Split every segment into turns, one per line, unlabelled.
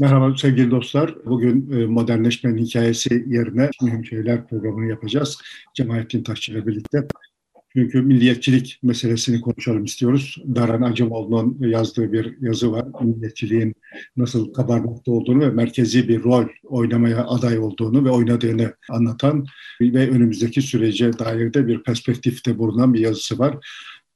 Merhaba sevgili dostlar. Bugün e, modernleşmenin hikayesi yerine Mühim Şeyler programını yapacağız. Cemalettin Taşçı ile birlikte. Çünkü milliyetçilik meselesini konuşalım istiyoruz. Daran Acemoğlu'nun yazdığı bir yazı var. Milliyetçiliğin nasıl kabarmakta olduğunu ve merkezi bir rol oynamaya aday olduğunu ve oynadığını anlatan ve önümüzdeki sürece dair de bir perspektifte bulunan bir yazısı var.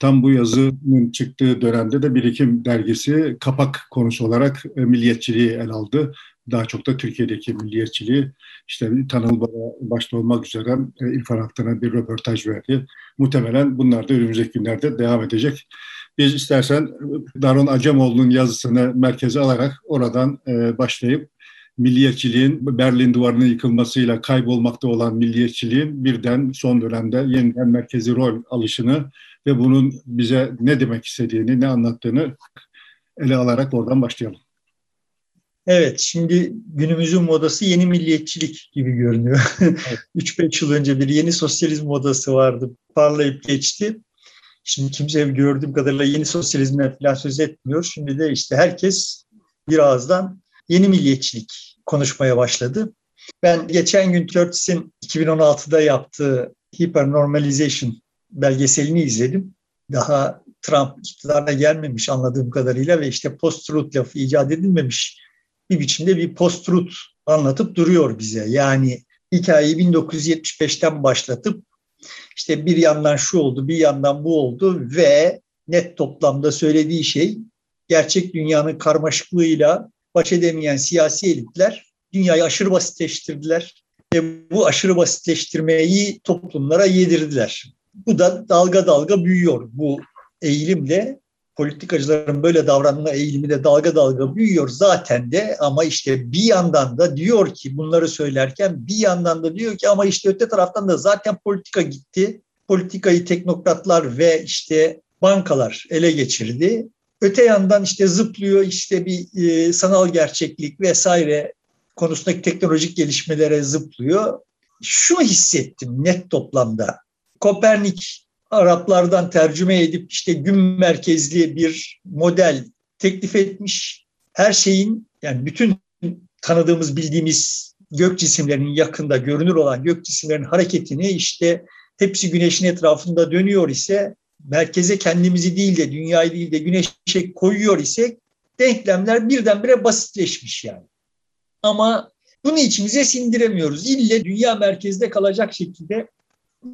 Tam bu yazının çıktığı dönemde de Birikim dergisi kapak konusu olarak e, milliyetçiliği el aldı. Daha çok da Türkiye'deki milliyetçiliği işte Tanıl Baba başta olmak üzere e, İrfan Aktan'a bir röportaj verdi. Muhtemelen bunlar da önümüzdeki günlerde devam edecek. Biz istersen Daron Acemoğlu'nun yazısını merkeze alarak oradan e, başlayıp milliyetçiliğin Berlin duvarının yıkılmasıyla kaybolmakta olan milliyetçiliğin birden son dönemde yeniden merkezi rol alışını ve bunun bize ne demek istediğini, ne anlattığını ele alarak oradan başlayalım.
Evet, şimdi günümüzün modası yeni milliyetçilik gibi görünüyor. Evet. 3-5 yıl önce bir yeni sosyalizm modası vardı, parlayıp geçti. Şimdi kimse gördüğüm kadarıyla yeni sosyalizmden falan söz etmiyor. Şimdi de işte herkes bir ağızdan yeni milliyetçilik konuşmaya başladı. Ben geçen gün Curtis'in 2016'da yaptığı Hypernormalization belgeselini izledim. Daha Trump iktidarına gelmemiş anladığım kadarıyla ve işte post-truth lafı icat edilmemiş bir biçimde bir post-truth anlatıp duruyor bize. Yani hikayeyi 1975'ten başlatıp işte bir yandan şu oldu, bir yandan bu oldu ve net toplamda söylediği şey gerçek dünyanın karmaşıklığıyla baş edemeyen siyasi elitler dünyayı aşırı basitleştirdiler ve bu aşırı basitleştirmeyi toplumlara yedirdiler. Bu da dalga dalga büyüyor bu eğilimle. Politikacıların böyle davranma eğilimi de dalga dalga büyüyor zaten de ama işte bir yandan da diyor ki bunları söylerken bir yandan da diyor ki ama işte öte taraftan da zaten politika gitti. Politikayı teknokratlar ve işte bankalar ele geçirdi. Öte yandan işte zıplıyor işte bir e, sanal gerçeklik vesaire konusundaki teknolojik gelişmelere zıplıyor. Şunu hissettim net toplamda. Kopernik Araplardan tercüme edip işte gün merkezli bir model teklif etmiş. Her şeyin yani bütün tanıdığımız bildiğimiz gök cisimlerinin yakında görünür olan gök cisimlerin hareketini işte hepsi güneşin etrafında dönüyor ise merkeze kendimizi değil de dünyayı değil de güneşe koyuyor ise denklemler birdenbire basitleşmiş yani. Ama bunu içimize sindiremiyoruz. İlle dünya merkezde kalacak şekilde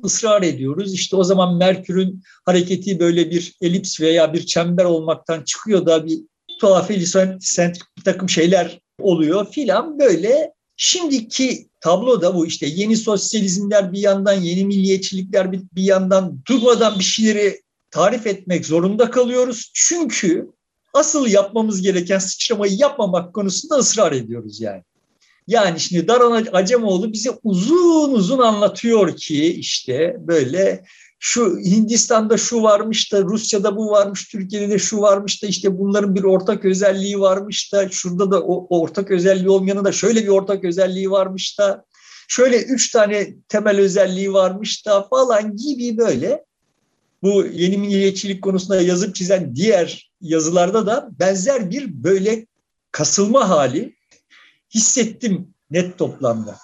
ısrar ediyoruz. İşte o zaman Merkür'ün hareketi böyle bir elips veya bir çember olmaktan çıkıyor da bir tuhaf elisentrik bir takım şeyler oluyor filan böyle. Şimdiki tablo da bu işte yeni sosyalizmler bir yandan, yeni milliyetçilikler bir, bir yandan durmadan bir şeyleri tarif etmek zorunda kalıyoruz. Çünkü asıl yapmamız gereken sıçramayı yapmamak konusunda ısrar ediyoruz yani. Yani şimdi Daran Acemoğlu bize uzun uzun anlatıyor ki işte böyle şu Hindistan'da şu varmış da Rusya'da bu varmış, Türkiye'de de şu varmış da işte bunların bir ortak özelliği varmış da şurada da o, ortak özelliği olmayanın da şöyle bir ortak özelliği varmış da şöyle üç tane temel özelliği varmış da falan gibi böyle. Bu yeni milliyetçilik konusunda yazıp çizen diğer yazılarda da benzer bir böyle kasılma hali hissettim net toplamda.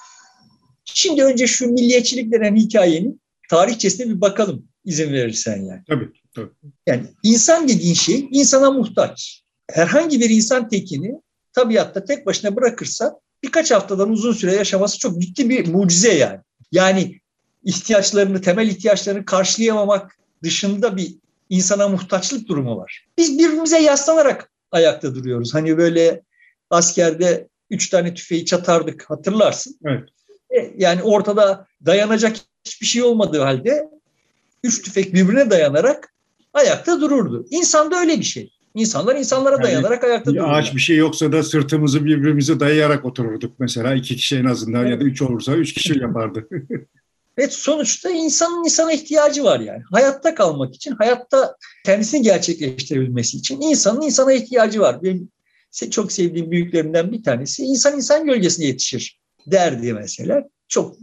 Şimdi önce şu milliyetçilik denen hikayenin tarihçesine bir bakalım izin verirsen yani.
Tabii, tabii.
Yani insan dediğin şey insana muhtaç. Herhangi bir insan tekini tabiatta tek başına bırakırsa birkaç haftadan uzun süre yaşaması çok ciddi bir mucize yani. Yani ihtiyaçlarını, temel ihtiyaçlarını karşılayamamak dışında bir insana muhtaçlık durumu var. Biz birbirimize yaslanarak ayakta duruyoruz. Hani böyle askerde üç tane tüfeği çatardık hatırlarsın.
Evet.
E, yani ortada dayanacak hiçbir şey olmadığı halde üç tüfek birbirine dayanarak ayakta dururdu. İnsan da öyle bir şey. İnsanlar insanlara yani, dayanarak ayakta dururdu.
Ağaç bir şey yoksa da sırtımızı birbirimize dayayarak otururduk mesela. iki kişi en azından evet. ya da üç olursa üç kişi yapardı.
Evet sonuçta insanın insana ihtiyacı var yani. Hayatta kalmak için, hayatta kendisini gerçekleştirebilmesi için insanın insana ihtiyacı var. Benim çok sevdiğim büyüklerimden bir tanesi insan insan gölgesine yetişir derdi mesela. Çok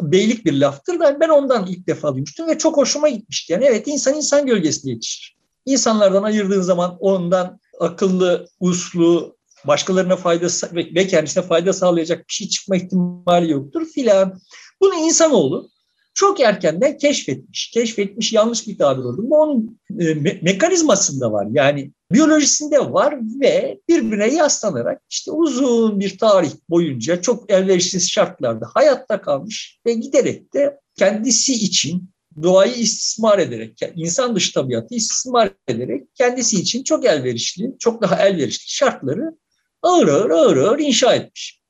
beylik bir laftır da ben ondan ilk defa duymuştum ve çok hoşuma gitmişti. Yani evet insan insan gölgesine yetişir. İnsanlardan ayırdığın zaman ondan akıllı, uslu, başkalarına fayda ve kendisine fayda sağlayacak bir şey çıkma ihtimali yoktur filan. Bunu insanoğlu çok erkenden keşfetmiş. Keşfetmiş yanlış bir tabir oldu. Bu onun e, me- mekanizmasında var. Yani biyolojisinde var ve birbirine yaslanarak işte uzun bir tarih boyunca çok elverişsiz şartlarda hayatta kalmış ve giderek de kendisi için doğayı istismar ederek, insan dışı tabiatı istismar ederek kendisi için çok elverişli, çok daha elverişli şartları ağır ağır ağır ağır inşa etmiş.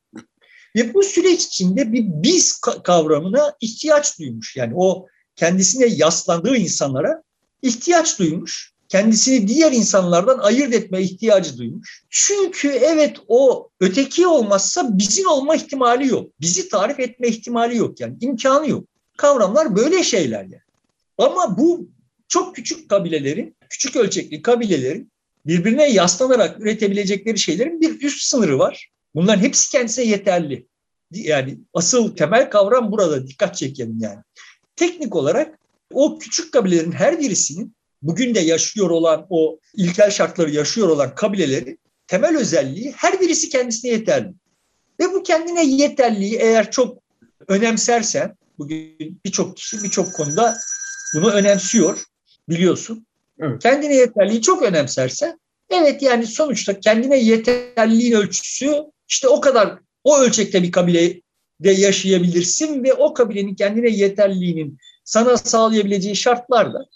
Ve bu süreç içinde bir biz kavramına ihtiyaç duymuş. Yani o kendisine yaslandığı insanlara ihtiyaç duymuş. Kendisini diğer insanlardan ayırt etme ihtiyacı duymuş. Çünkü evet o öteki olmazsa bizim olma ihtimali yok. Bizi tarif etme ihtimali yok yani imkanı yok. Kavramlar böyle şeyler yani. Ama bu çok küçük kabilelerin, küçük ölçekli kabilelerin birbirine yaslanarak üretebilecekleri şeylerin bir üst sınırı var. Bunların hepsi kendisine yeterli. Yani asıl temel kavram burada dikkat çekelim yani. Teknik olarak o küçük kabilelerin her birisinin bugün de yaşıyor olan o ilkel şartları yaşıyor olan kabilelerin temel özelliği her birisi kendisine yeterli. Ve bu kendine yeterliği eğer çok önemsersen bugün birçok kişi birçok konuda bunu önemsiyor biliyorsun. Evet. Kendine yeterliği çok önemserse evet yani sonuçta kendine yeterliliğin ölçüsü işte o kadar o ölçekte bir kabilede yaşayabilirsin ve o kabilenin kendine yeterliliğinin sana sağlayabileceği şartlarla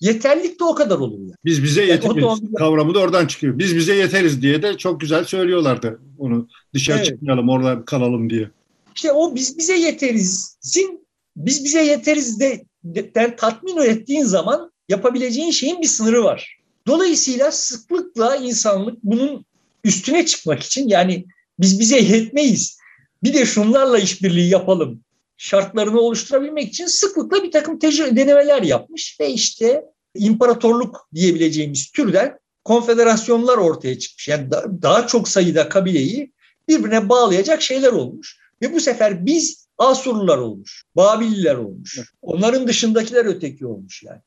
yeterlilik de o kadar olur. Yani.
Biz bize yeteriz yani kavramı da oradan çıkıyor. Biz bize yeteriz diye de çok güzel söylüyorlardı onu. Dışarı evet. çıkmayalım orada kalalım diye.
İşte o biz bize yeterizin biz bize yeteriz de, de, de tatmin ettiğin zaman yapabileceğin şeyin bir sınırı var. Dolayısıyla sıklıkla insanlık bunun üstüne çıkmak için yani biz bize yetmeyiz. Bir de şunlarla işbirliği yapalım. Şartlarını oluşturabilmek için sıklıkla bir takım tecrübe, denemeler yapmış ve işte imparatorluk diyebileceğimiz türden konfederasyonlar ortaya çıkmış. Yani daha çok sayıda kabileyi birbirine bağlayacak şeyler olmuş. Ve bu sefer biz Asurlular olmuş, Babililer olmuş. Onların dışındakiler öteki olmuş yani.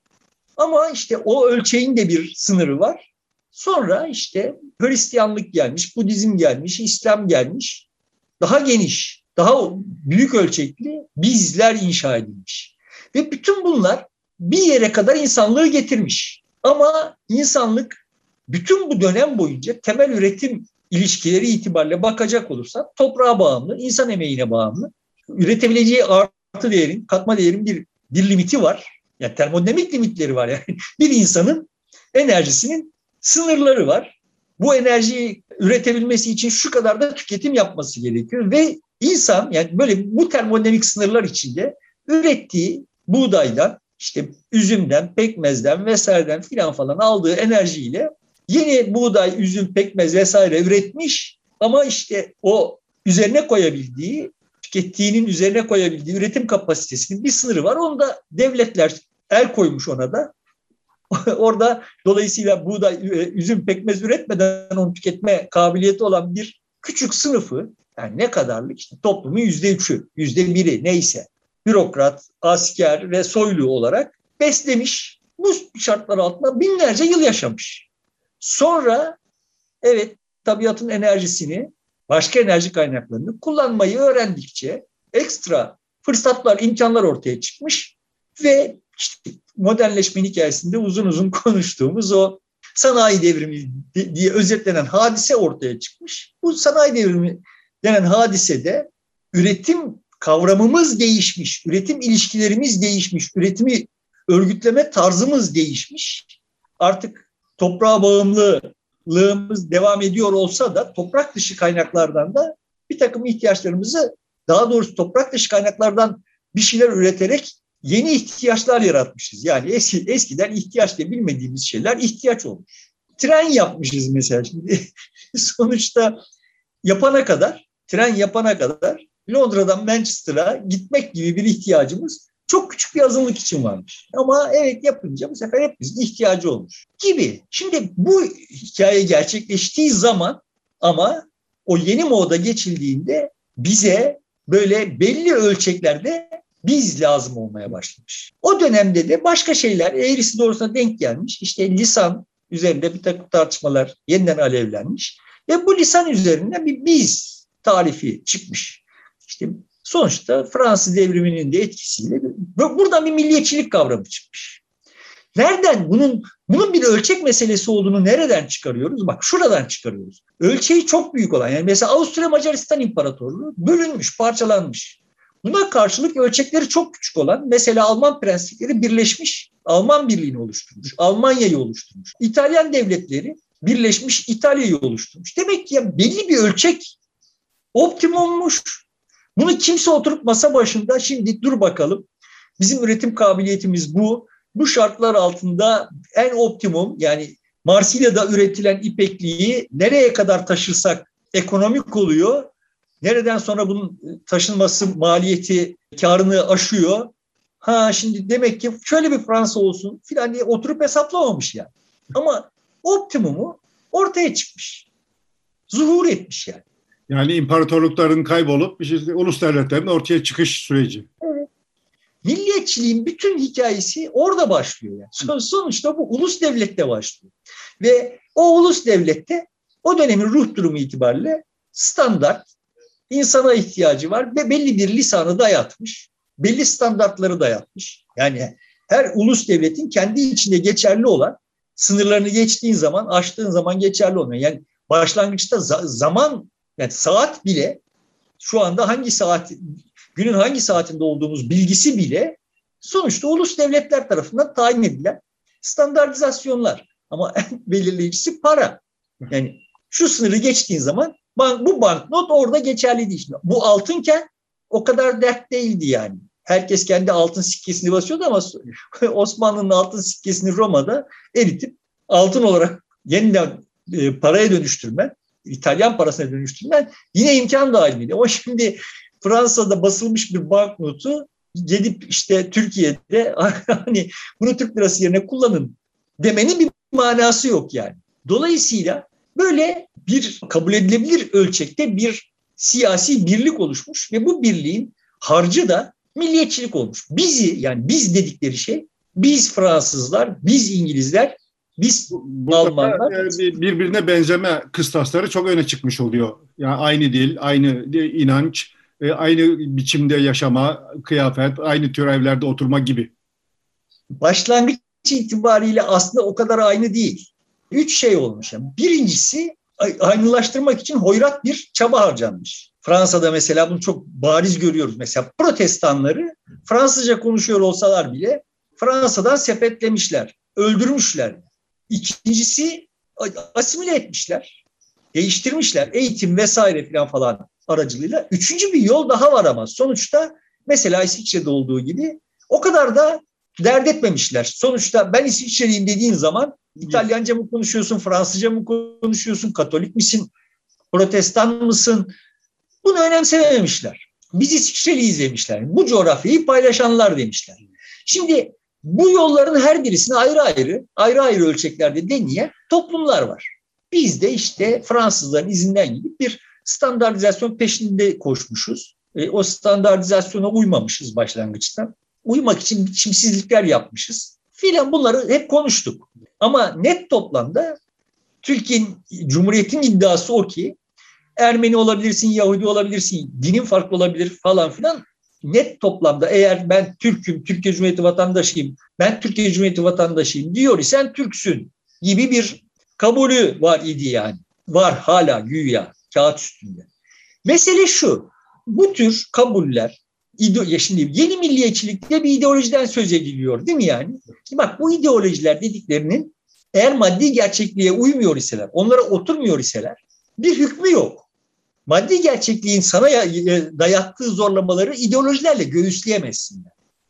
Ama işte o ölçeğin de bir sınırı var. Sonra işte Hristiyanlık gelmiş, Budizm gelmiş, İslam gelmiş. Daha geniş, daha büyük ölçekli bizler inşa edilmiş. Ve bütün bunlar bir yere kadar insanlığı getirmiş. Ama insanlık bütün bu dönem boyunca temel üretim ilişkileri itibariyle bakacak olursa toprağa bağımlı, insan emeğine bağımlı. Üretebileceği artı değerin, katma değerin bir, bir limiti var. Yani termodinamik limitleri var yani. Bir insanın enerjisinin sınırları var. Bu enerjiyi üretebilmesi için şu kadar da tüketim yapması gerekiyor ve insan yani böyle bu termodinamik sınırlar içinde ürettiği buğdaydan, işte üzümden, pekmezden vesaireden filan falan aldığı enerjiyle yeni buğday, üzüm, pekmez vesaire üretmiş ama işte o üzerine koyabildiği tükettiğinin üzerine koyabildiği üretim kapasitesinin bir sınırı var. Onu da devletler el koymuş ona da. Orada dolayısıyla buğday, e, üzüm, pekmez üretmeden onu tüketme kabiliyeti olan bir küçük sınıfı yani ne kadarlık işte toplumun yüzde üçü, yüzde biri neyse bürokrat, asker ve soylu olarak beslemiş. Bu şartlar altında binlerce yıl yaşamış. Sonra evet tabiatın enerjisini, başka enerji kaynaklarını kullanmayı öğrendikçe ekstra fırsatlar, imkanlar ortaya çıkmış ve işte modernleşmenin hikayesinde uzun uzun konuştuğumuz o sanayi devrimi diye özetlenen hadise ortaya çıkmış. Bu sanayi devrimi denen hadisede üretim kavramımız değişmiş, üretim ilişkilerimiz değişmiş, üretimi örgütleme tarzımız değişmiş. Artık toprağa bağımlılığımız devam ediyor olsa da toprak dışı kaynaklardan da bir takım ihtiyaçlarımızı daha doğrusu toprak dışı kaynaklardan bir şeyler üreterek yeni ihtiyaçlar yaratmışız. Yani eski, eskiden ihtiyaç diye bilmediğimiz şeyler ihtiyaç olmuş. Tren yapmışız mesela şimdi. Sonuçta yapana kadar, tren yapana kadar Londra'dan Manchester'a gitmek gibi bir ihtiyacımız çok küçük bir azınlık için varmış. Ama evet yapınca bu sefer hepimizin ihtiyacı olmuş gibi. Şimdi bu hikaye gerçekleştiği zaman ama o yeni moda geçildiğinde bize böyle belli ölçeklerde biz lazım olmaya başlamış. O dönemde de başka şeyler eğrisi doğrusuna denk gelmiş. İşte lisan üzerinde bir takım tartışmalar yeniden alevlenmiş. Ve bu lisan üzerine bir biz tarifi çıkmış. İşte sonuçta Fransız devriminin de etkisiyle buradan bir milliyetçilik kavramı çıkmış. Nereden bunun bunun bir ölçek meselesi olduğunu nereden çıkarıyoruz? Bak şuradan çıkarıyoruz. Ölçeği çok büyük olan yani mesela Avusturya Macaristan İmparatorluğu bölünmüş, parçalanmış. Buna karşılık ölçekleri çok küçük olan mesela Alman prenslikleri birleşmiş, Alman birliğini oluşturmuş, Almanya'yı oluşturmuş. İtalyan devletleri birleşmiş İtalya'yı oluşturmuş. Demek ki ya belli bir ölçek optimummuş. Bunu kimse oturup masa başında şimdi dur bakalım bizim üretim kabiliyetimiz bu. Bu şartlar altında en optimum yani Marsilya'da üretilen ipekliği nereye kadar taşırsak ekonomik oluyor. Nereden sonra bunun taşınması maliyeti karını aşıyor. Ha şimdi demek ki şöyle bir Fransa olsun filan diye oturup hesaplamamış yani. Ama optimumu ortaya çıkmış. Zuhur etmiş yani.
Yani imparatorlukların kaybolup işte, ulus devletlerin ortaya çıkış süreci.
Evet. Milliyetçiliğin bütün hikayesi orada başlıyor. Yani. Sonuçta bu ulus devlette başlıyor. Ve o ulus devlette o dönemin ruh durumu itibariyle standart insana ihtiyacı var ve belli bir lisanı dayatmış. Belli standartları dayatmış. Yani her ulus devletin kendi içinde geçerli olan sınırlarını geçtiğin zaman, aştığın zaman geçerli olmuyor. Yani başlangıçta zaman, yani saat bile şu anda hangi saat, günün hangi saatinde olduğumuz bilgisi bile sonuçta ulus devletler tarafından tayin edilen standartizasyonlar. Ama en belirleyicisi para. Yani şu sınırı geçtiğin zaman bank, bu banknot orada geçerli değil. Bu altınken o kadar dert değildi yani. Herkes kendi altın sikkesini basıyordu ama Osmanlı'nın altın sikkesini Roma'da eritip altın olarak yeniden e, paraya dönüştürmen, İtalyan parasına dönüştürmen yine imkan dahiliydi. Ama şimdi Fransa'da basılmış bir banknotu gidip işte Türkiye'de hani bunu Türk lirası yerine kullanın demenin bir manası yok yani. Dolayısıyla böyle bir kabul edilebilir ölçekte bir siyasi birlik oluşmuş ve bu birliğin harcı da milliyetçilik olmuş. Bizi yani biz dedikleri şey biz Fransızlar, biz İngilizler, biz bu Almanlar.
Yani birbirine benzeme kıstasları çok öne çıkmış oluyor. Yani aynı dil, aynı inanç, e, aynı biçimde yaşama, kıyafet, aynı tür evlerde oturma gibi.
Başlangıç itibariyle aslında o kadar aynı değil. Üç şey olmuş. Yani birincisi aynılaştırmak için hoyrat bir çaba harcanmış. Fransa'da mesela bunu çok bariz görüyoruz. Mesela protestanları Fransızca konuşuyor olsalar bile Fransa'dan sepetlemişler, öldürmüşler. İkincisi asimile etmişler, değiştirmişler eğitim vesaire falan falan aracılığıyla. Üçüncü bir yol daha var ama sonuçta mesela İsviçre'de olduğu gibi o kadar da dert etmemişler. Sonuçta ben İsviçreliyim dediğin zaman İtalyanca mı konuşuyorsun, Fransızca mı konuşuyorsun, Katolik misin, Protestan mısın? Bunu önemsememişler. Biz İsviçreliyiz demişler. Bu coğrafyayı paylaşanlar demişler. Şimdi bu yolların her birisini ayrı ayrı, ayrı ayrı ölçeklerde deneyen toplumlar var. Biz de işte Fransızların izinden gidip bir standartizasyon peşinde koşmuşuz. E, o standartizasyona uymamışız başlangıçta. Uymak için biçimsizlikler yapmışız. Filan bunları hep konuştuk. Ama net toplamda Türkiye'nin, Cumhuriyet'in iddiası o ki Ermeni olabilirsin, Yahudi olabilirsin, dinin farklı olabilir falan filan. Net toplamda eğer ben Türk'üm, Türkiye Cumhuriyeti vatandaşıyım, ben Türkiye Cumhuriyeti vatandaşıyım diyor isen Türksün gibi bir kabulü var idi yani. Var hala güya kağıt üstünde. Mesele şu, bu tür kabuller, ya şimdi yeni milliyetçilikte bir ideolojiden söz ediliyor değil mi yani? Şimdi bak bu ideolojiler dediklerinin eğer maddi gerçekliğe uymuyor iseler, onlara oturmuyor iseler bir hükmü yok maddi gerçekliğin sana dayattığı zorlamaları ideolojilerle göğüsleyemezsin.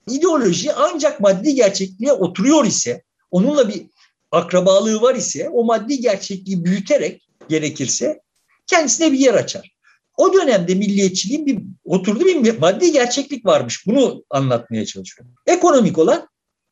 İdeoloji ancak maddi gerçekliğe oturuyor ise, onunla bir akrabalığı var ise o maddi gerçekliği büyüterek gerekirse kendisine bir yer açar. O dönemde milliyetçiliğin bir oturduğu bir maddi gerçeklik varmış. Bunu anlatmaya çalışıyorum. Ekonomik olan,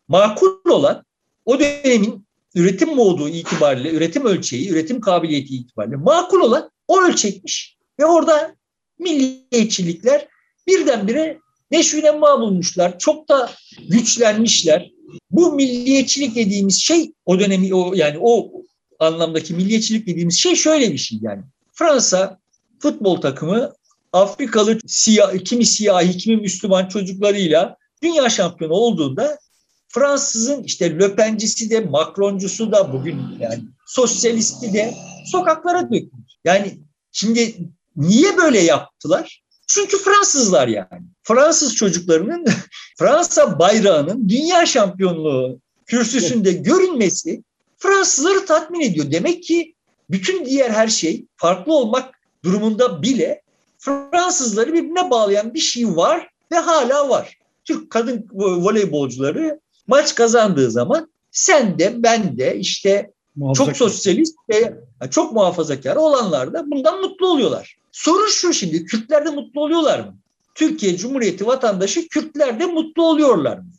makul olan, o dönemin üretim modu itibariyle, üretim ölçeği, üretim kabiliyeti itibariyle makul olan o ölçekmiş. Ve orada milliyetçilikler birdenbire neşvünema bulmuşlar. Çok da güçlenmişler. Bu milliyetçilik dediğimiz şey o dönemi o yani o anlamdaki milliyetçilik dediğimiz şey şöyle bir şey yani. Fransa futbol takımı Afrikalı siyah, kimi siyahi, kimi Müslüman çocuklarıyla dünya şampiyonu olduğunda Fransızın işte Löpencisi de, Macroncusu da bugün yani sosyalisti de sokaklara dökülür. Yani şimdi niye böyle yaptılar? Çünkü Fransızlar yani. Fransız çocuklarının Fransa bayrağının dünya şampiyonluğu kürsüsünde görünmesi Fransızları tatmin ediyor. Demek ki bütün diğer her şey farklı olmak durumunda bile Fransızları birbirine bağlayan bir şey var ve hala var. Türk kadın voleybolcuları maç kazandığı zaman sen de ben de işte çok sosyalist ve çok muhafazakar olanlar da bundan mutlu oluyorlar. Sorun şu şimdi Kürtler de mutlu oluyorlar mı? Türkiye Cumhuriyeti vatandaşı Kürtler de mutlu oluyorlar mı?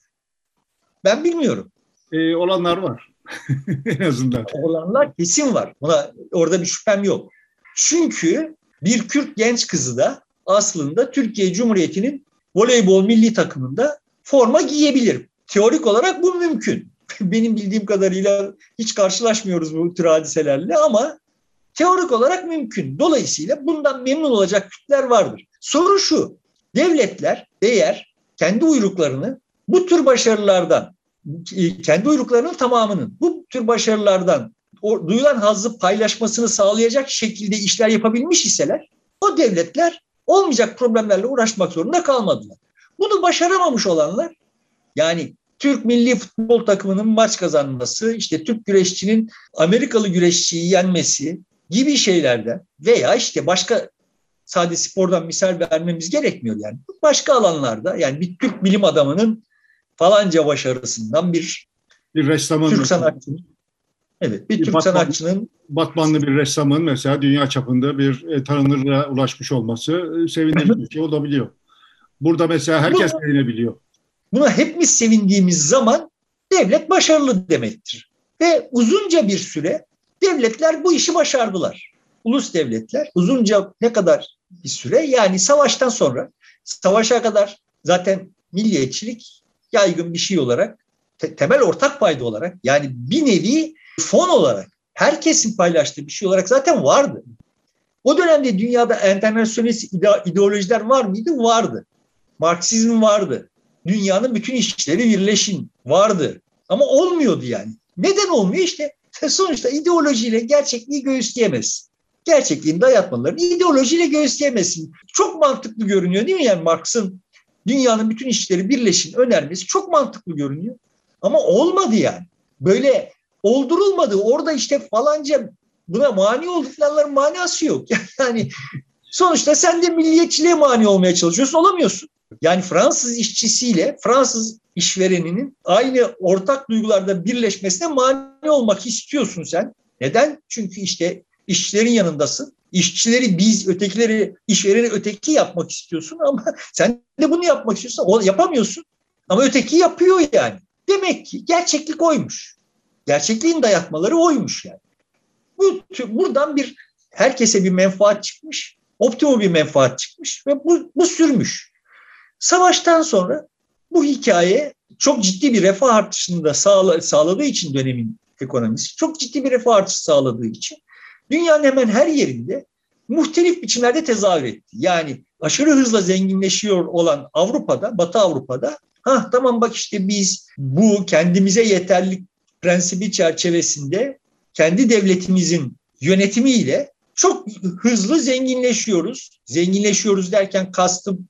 Ben bilmiyorum.
Ee, olanlar var. en azından.
Olanlar kesin var. Buna orada bir şüphem yok. Çünkü bir Kürt genç kızı da aslında Türkiye Cumhuriyeti'nin voleybol milli takımında forma giyebilir. Teorik olarak bu mümkün. Benim bildiğim kadarıyla hiç karşılaşmıyoruz bu tür hadiselerle ama teorik olarak mümkün. Dolayısıyla bundan memnun olacak Kürtler vardır. Soru şu, devletler eğer kendi uyruklarını bu tür başarılardan, kendi uyruklarının tamamının bu tür başarılardan o duyulan hazzı paylaşmasını sağlayacak şekilde işler yapabilmiş iseler o devletler olmayacak problemlerle uğraşmak zorunda kalmadılar. Bunu başaramamış olanlar yani Türk milli futbol takımının maç kazanması, işte Türk güreşçinin Amerikalı güreşçiyi yenmesi gibi şeylerden veya işte başka sadece spordan misal vermemiz gerekmiyor yani. Başka alanlarda yani bir Türk bilim adamının falanca başarısından bir
bir ressamın
Türk sanatçının Evet, bir, bir Türk Batman, sanatçının
Batmanlı bir ressamın mesela dünya çapında bir e, tanınırlığa ulaşmış olması e, sevindirici bir şey olabiliyor. Burada mesela herkes buna, sevinebiliyor.
Buna hepimiz sevindiğimiz zaman devlet başarılı demektir. Ve uzunca bir süre devletler bu işi başardılar. Ulus devletler uzunca ne kadar bir süre yani savaştan sonra savaşa kadar zaten milliyetçilik yaygın bir şey olarak te- temel ortak payda olarak yani bir nevi fon olarak herkesin paylaştığı bir şey olarak zaten vardı. O dönemde dünyada enternasyonist ideolojiler var mıydı? Vardı. Marksizm vardı. Dünyanın bütün işleri birleşin vardı. Ama olmuyordu yani. Neden olmuyor? İşte sonuçta ideolojiyle gerçekliği göğüsleyemez. Gerçekliğin dayatmalarını ideolojiyle göğüsleyemezsin. Çok mantıklı görünüyor değil mi? Yani Marx'ın dünyanın bütün işleri birleşin önermesi çok mantıklı görünüyor. Ama olmadı yani. Böyle oldurulmadı. Orada işte falanca buna mani olduklarının manası yok. Yani sonuçta sen de milliyetçiliğe mani olmaya çalışıyorsun, olamıyorsun. Yani Fransız işçisiyle Fransız işvereninin aynı ortak duygularda birleşmesine mani olmak istiyorsun sen. Neden? Çünkü işte işçilerin yanındasın. İşçileri biz, ötekileri, işvereni öteki yapmak istiyorsun ama sen de bunu yapmak istiyorsun. O yapamıyorsun. Ama öteki yapıyor yani. Demek ki gerçeklik oymuş. Gerçekliğin dayatmaları oymuş yani. Bu, buradan bir herkese bir menfaat çıkmış. Optimum bir menfaat çıkmış ve bu, bu sürmüş. Savaştan sonra bu hikaye çok ciddi bir refah artışını da sağla, sağladığı için dönemin ekonomisi, çok ciddi bir refah artışı sağladığı için dünyanın hemen her yerinde muhtelif biçimlerde tezahür etti. Yani aşırı hızla zenginleşiyor olan Avrupa'da, Batı Avrupa'da ha tamam bak işte biz bu kendimize yeterlik prensibi çerçevesinde kendi devletimizin yönetimiyle çok hızlı zenginleşiyoruz. Zenginleşiyoruz derken kastım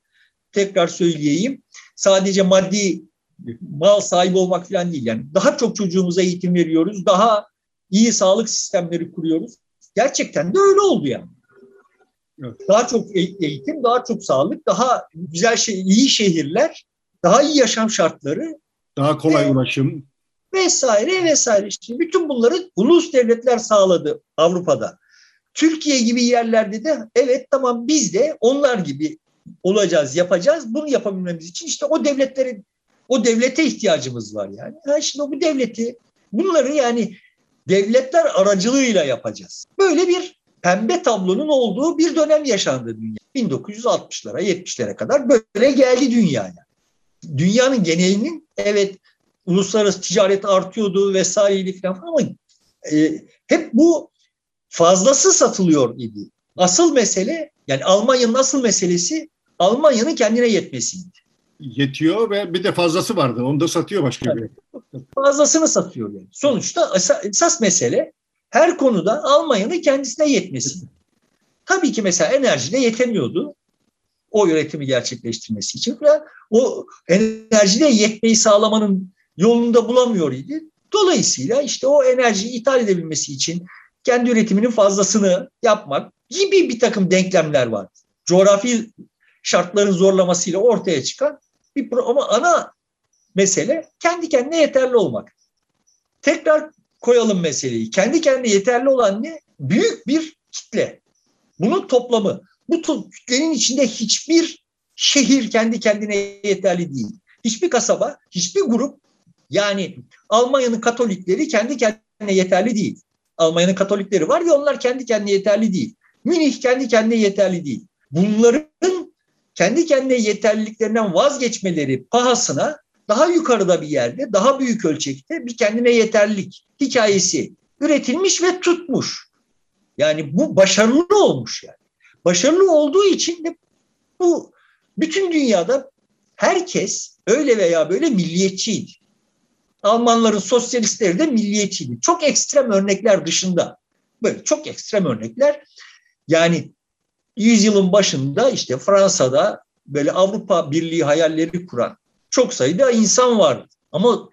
tekrar söyleyeyim. Sadece maddi mal sahibi olmak falan değil. Yani daha çok çocuğumuza eğitim veriyoruz. Daha iyi sağlık sistemleri kuruyoruz. Gerçekten de öyle oldu yani. Evet. Daha çok eğitim, daha çok sağlık, daha güzel şey, iyi şehirler, daha iyi yaşam şartları.
Daha kolay ulaşım
vesaire vesaire. İşte bütün bunları ulus devletler sağladı Avrupa'da. Türkiye gibi yerlerde de evet tamam biz de onlar gibi olacağız, yapacağız. Bunu yapabilmemiz için işte o devletlerin o devlete ihtiyacımız var yani. Ha şimdi bu devleti bunları yani devletler aracılığıyla yapacağız. Böyle bir pembe tablonun olduğu bir dönem yaşandı dünya. 1960'lara 70'lere kadar böyle geldi dünyaya. Dünyanın genelinin evet uluslararası ticaret artıyordu vesaireydi falan ama e, hep bu fazlası satılıyor idi. Asıl mesele yani Almanya'nın asıl meselesi Almanya'nın kendine yetmesiydi.
Yetiyor ve bir de fazlası vardı. Onu da satıyor başka bir.
Fazlasını satıyor yani. Sonuçta esas mesele her konuda Almanya'nın kendisine yetmesi. Tabii ki mesela enerjide yetemiyordu. O üretimi gerçekleştirmesi için. O enerjide yetmeyi sağlamanın yolunda bulamıyor idi. Dolayısıyla işte o enerjiyi ithal edebilmesi için kendi üretiminin fazlasını yapmak gibi bir takım denklemler var. Coğrafi şartların zorlamasıyla ortaya çıkan bir ama ana mesele kendi kendine yeterli olmak. Tekrar koyalım meseleyi. Kendi kendine yeterli olan ne? Büyük bir kitle. Bunun toplamı. Bu kütlenin içinde hiçbir şehir kendi kendine yeterli değil. Hiçbir kasaba, hiçbir grup yani Almanya'nın Katolikleri kendi kendine yeterli değil. Almanya'nın Katolikleri var ve onlar kendi kendine yeterli değil. Münih kendi kendine yeterli değil. Bunların kendi kendine yeterliliklerinden vazgeçmeleri pahasına daha yukarıda bir yerde, daha büyük ölçekte bir kendine yeterlilik hikayesi üretilmiş ve tutmuş. Yani bu başarılı olmuş yani. Başarılı olduğu için de bu bütün dünyada herkes öyle veya böyle milliyetçiydi. Almanların sosyalistleri de milliyetçiydi. Çok ekstrem örnekler dışında. Böyle çok ekstrem örnekler. Yani yüzyılın başında işte Fransa'da böyle Avrupa Birliği hayalleri kuran çok sayıda insan vardı. Ama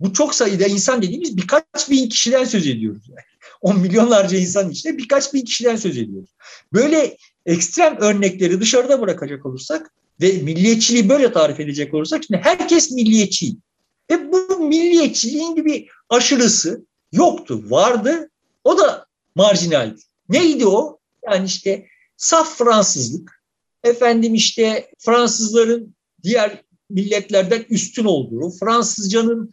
bu çok sayıda insan dediğimiz birkaç bin kişiden söz ediyoruz. Yani. 10 milyonlarca insan içinde birkaç bin kişiden söz ediyoruz. Böyle ekstrem örnekleri dışarıda bırakacak olursak ve milliyetçiliği böyle tarif edecek olursak şimdi herkes milliyetçi. Ve bu milliyetçiliğin bir aşırısı yoktu, vardı. O da marjinaldi. Neydi o? Yani işte saf Fransızlık, efendim işte Fransızların diğer milletlerden üstün olduğu, Fransızcanın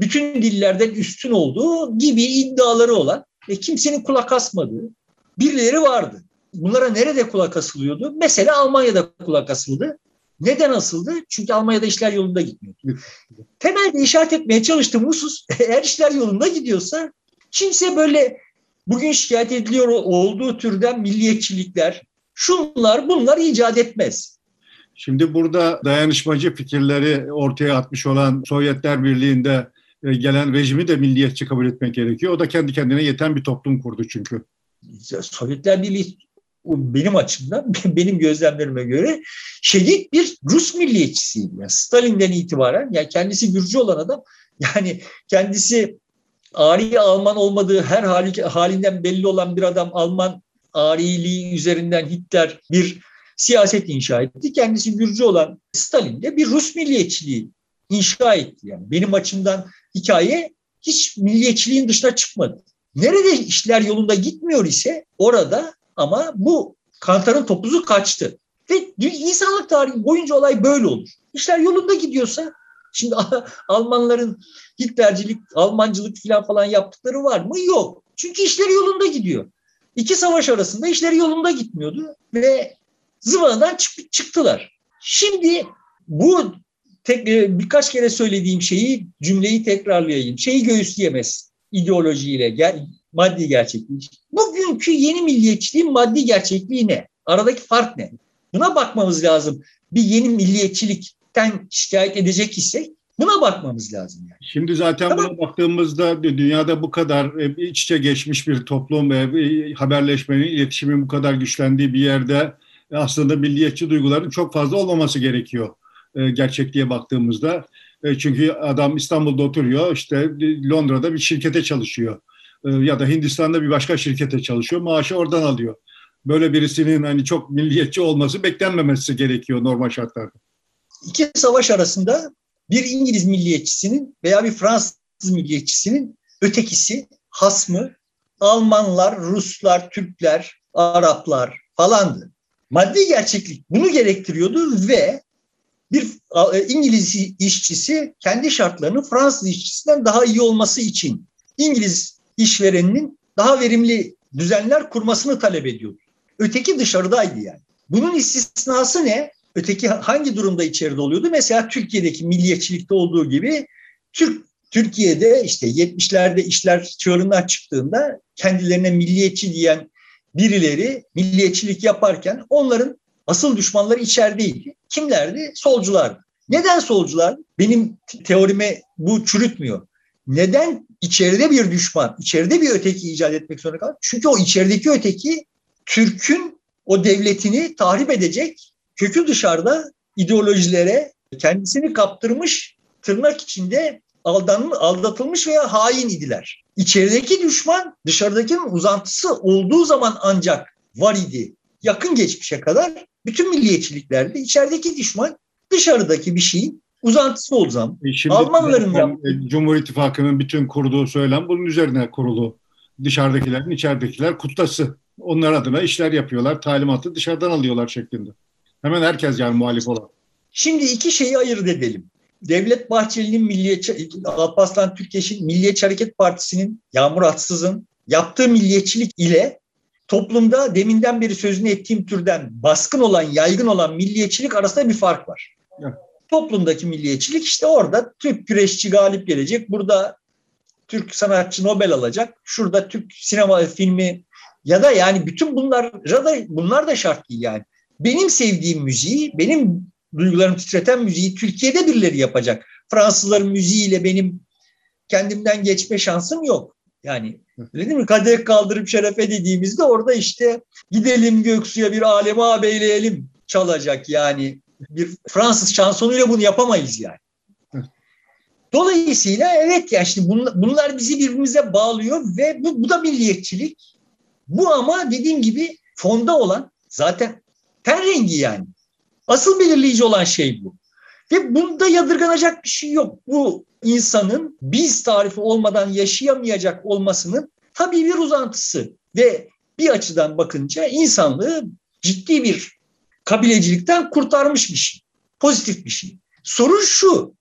bütün dillerden üstün olduğu gibi iddiaları olan ve kimsenin kulak asmadığı birileri vardı. Bunlara nerede kulak asılıyordu? Mesela Almanya'da kulak asıldı. Neden asıldı? Çünkü Almanya'da işler yolunda gitmiyor. Temelde işaret etmeye çalıştığım husus eğer işler yolunda gidiyorsa kimse böyle bugün şikayet ediliyor olduğu türden milliyetçilikler, şunlar bunlar icat etmez.
Şimdi burada dayanışmacı fikirleri ortaya atmış olan Sovyetler Birliği'nde e, gelen rejimi de milliyetçi kabul etmek gerekiyor. O da kendi kendine yeten bir toplum kurdu çünkü.
Sovyetler Birliği benim açımdan, benim gözlemlerime göre şehit bir Rus milliyetçisiydi. Yani Stalin'den itibaren, yani kendisi Gürcü olan adam, yani kendisi Ari Alman olmadığı her hali, halinden belli olan bir adam Alman ariliği üzerinden Hitler bir siyaset inşa etti. Kendisi Gürcü olan Stalin de bir Rus milliyetçiliği inşa etti. Yani benim açımdan hikaye hiç milliyetçiliğin dışına çıkmadı. Nerede işler yolunda gitmiyor ise orada ama bu kantarın topuzu kaçtı. Ve insanlık tarihi boyunca olay böyle olur. İşler yolunda gidiyorsa şimdi Almanların Hitlercilik, Almancılık falan falan yaptıkları var mı? Yok. Çünkü işleri yolunda gidiyor. İki savaş arasında işleri yolunda gitmiyordu ve zıvanadan çıktılar. Şimdi bu tek, e, birkaç kere söylediğim şeyi cümleyi tekrarlayayım. Şeyi göğüsleyemez ideolojiyle, gel, maddi gerçekliği. Bugünkü yeni milliyetçiliğin maddi gerçekliği ne? Aradaki fark ne? Buna bakmamız lazım. Bir yeni milliyetçilikten şikayet edecek isek Buna bakmamız lazım yani.
Şimdi zaten tamam. buna baktığımızda dünyada bu kadar e, iç içe geçmiş bir toplum ve haberleşmenin, iletişimin bu kadar güçlendiği bir yerde aslında milliyetçi duyguların çok fazla olmaması gerekiyor e, gerçekliğe baktığımızda. E, çünkü adam İstanbul'da oturuyor, işte Londra'da bir şirkete çalışıyor ya da Hindistan'da bir başka şirkete çalışıyor, maaşı oradan alıyor. Böyle birisinin hani çok milliyetçi olması beklenmemesi gerekiyor normal şartlarda.
İki savaş arasında bir İngiliz milliyetçisinin veya bir Fransız milliyetçisinin ötekisi, hasmı Almanlar, Ruslar, Türkler, Araplar falandı. Maddi gerçeklik bunu gerektiriyordu ve bir e, İngiliz işçisi kendi şartlarının Fransız işçisinden daha iyi olması için İngiliz işvereninin daha verimli düzenler kurmasını talep ediyordu. Öteki dışarıdaydı yani. Bunun istisnası ne? Öteki hangi durumda içeride oluyordu? Mesela Türkiye'deki milliyetçilikte olduğu gibi Türk Türkiye'de işte 70'lerde işler çığırından çıktığında kendilerine milliyetçi diyen birileri milliyetçilik yaparken onların asıl düşmanları içerideydi. Kimlerdi? Solculardı. Neden solcular? Benim teorime bu çürütmüyor. Neden içeride bir düşman, içeride bir öteki icat etmek zorunda kaldı? Çünkü o içerideki öteki Türk'ün o devletini tahrip edecek, kökü dışarıda ideolojilere kendisini kaptırmış, tırnak içinde aldanmış, aldatılmış veya hain idiler. İçerideki düşman dışarıdakinin uzantısı olduğu zaman ancak var idi. Yakın geçmişe kadar bütün milliyetçiliklerde içerideki düşman dışarıdaki bir şeyin uzantısı zaman.
E şimdi Almanların yaptığı... Cumhur İttifakı'nın bütün kurduğu söylem bunun üzerine kurulu. Dışarıdakilerin içeridekiler kutlası. Onlar adına işler yapıyorlar, talimatı dışarıdan alıyorlar şeklinde. Hemen herkes yani muhalif olan.
Şimdi iki şeyi ayırt edelim. Devlet Bahçeli'nin Milliyetçi, Alparslan Türkeş'in Milliyetçi Hareket Partisi'nin Yağmur Atsız'ın yaptığı milliyetçilik ile toplumda deminden beri sözünü ettiğim türden baskın olan, yaygın olan milliyetçilik arasında bir fark var. Evet. Toplumdaki milliyetçilik işte orada Türk güreşçi galip gelecek. Burada Türk sanatçı Nobel alacak. Şurada Türk sinema filmi ya da yani bütün bunlar da bunlar da şart değil yani. Benim sevdiğim müziği, benim duygularımı titreten müziği Türkiye'de birileri yapacak. Fransızların müziğiyle benim kendimden geçme şansım yok. Yani öyle değil mi? Kadeh kaldırıp şerefe dediğimizde orada işte gidelim Göksu'ya bir aleme ağabeyleyelim çalacak yani. Bir Fransız şansonuyla bunu yapamayız yani. Dolayısıyla evet yani şimdi bunlar, bizi birbirimize bağlıyor ve bu, bu da milliyetçilik. Bu ama dediğim gibi fonda olan zaten ten rengi yani. Asıl belirleyici olan şey bu. Ve bunda yadırganacak bir şey yok. Bu insanın biz tarifi olmadan yaşayamayacak olmasının tabii bir uzantısı. Ve bir açıdan bakınca insanlığı ciddi bir kabilecilikten kurtarmış bir şey. Pozitif bir şey. Sorun şu.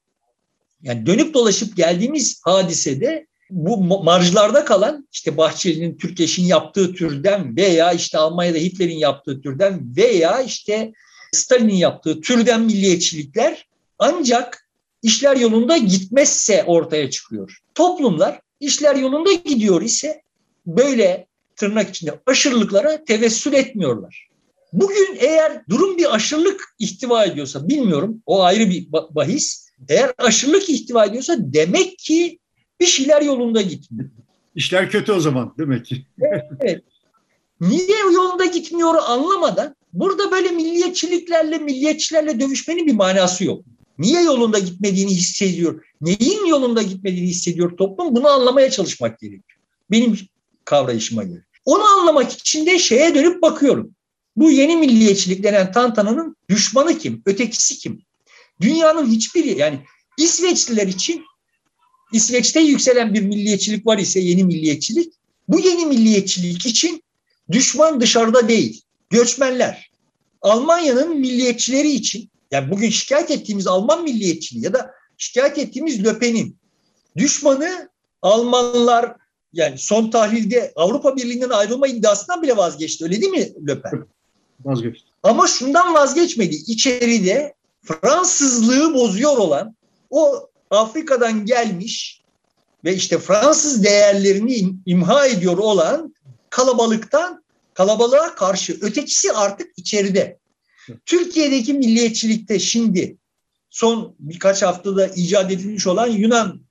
Yani dönüp dolaşıp geldiğimiz hadisede bu marjlarda kalan işte Bahçeli'nin Türkeş'in yaptığı türden veya işte Almanya'da Hitler'in yaptığı türden veya işte Stalin'in yaptığı türden milliyetçilikler ancak işler yolunda gitmezse ortaya çıkıyor. Toplumlar işler yolunda gidiyor ise böyle tırnak içinde aşırılıklara tevessül etmiyorlar. Bugün eğer durum bir aşırılık ihtiva ediyorsa bilmiyorum o ayrı bir bahis. Eğer aşırılık ihtiva ediyorsa demek ki bir şeyler yolunda gitmiyor.
İşler kötü o zaman demek ki.
evet. Niye yolunda gitmiyor anlamadan burada böyle milliyetçiliklerle, milliyetçilerle dövüşmenin bir manası yok. Niye yolunda gitmediğini hissediyor? Neyin yolunda gitmediğini hissediyor toplum? Bunu anlamaya çalışmak gerekiyor. Benim kavrayışıma göre. Onu anlamak için de şeye dönüp bakıyorum. Bu yeni milliyetçilik denen tantananın düşmanı kim? Ötekisi kim? Dünyanın hiçbiri yani İsveçliler için İsveç'te yükselen bir milliyetçilik var ise yeni milliyetçilik. Bu yeni milliyetçilik için düşman dışarıda değil, göçmenler. Almanya'nın milliyetçileri için yani bugün şikayet ettiğimiz Alman milliyetçiliği ya da şikayet ettiğimiz Löpen'in düşmanı Almanlar yani son tahlilde Avrupa Birliği'nden ayrılma iddiasından bile vazgeçti. Öyle değil mi Löpen?
Vazgeçti.
Ama şundan vazgeçmedi. İçeride Fransızlığı bozuyor olan o Afrika'dan gelmiş ve işte Fransız değerlerini imha ediyor olan kalabalıktan kalabalığa karşı ötekisi artık içeride. Türkiye'deki milliyetçilikte şimdi son birkaç haftada icat edilmiş olan Yunan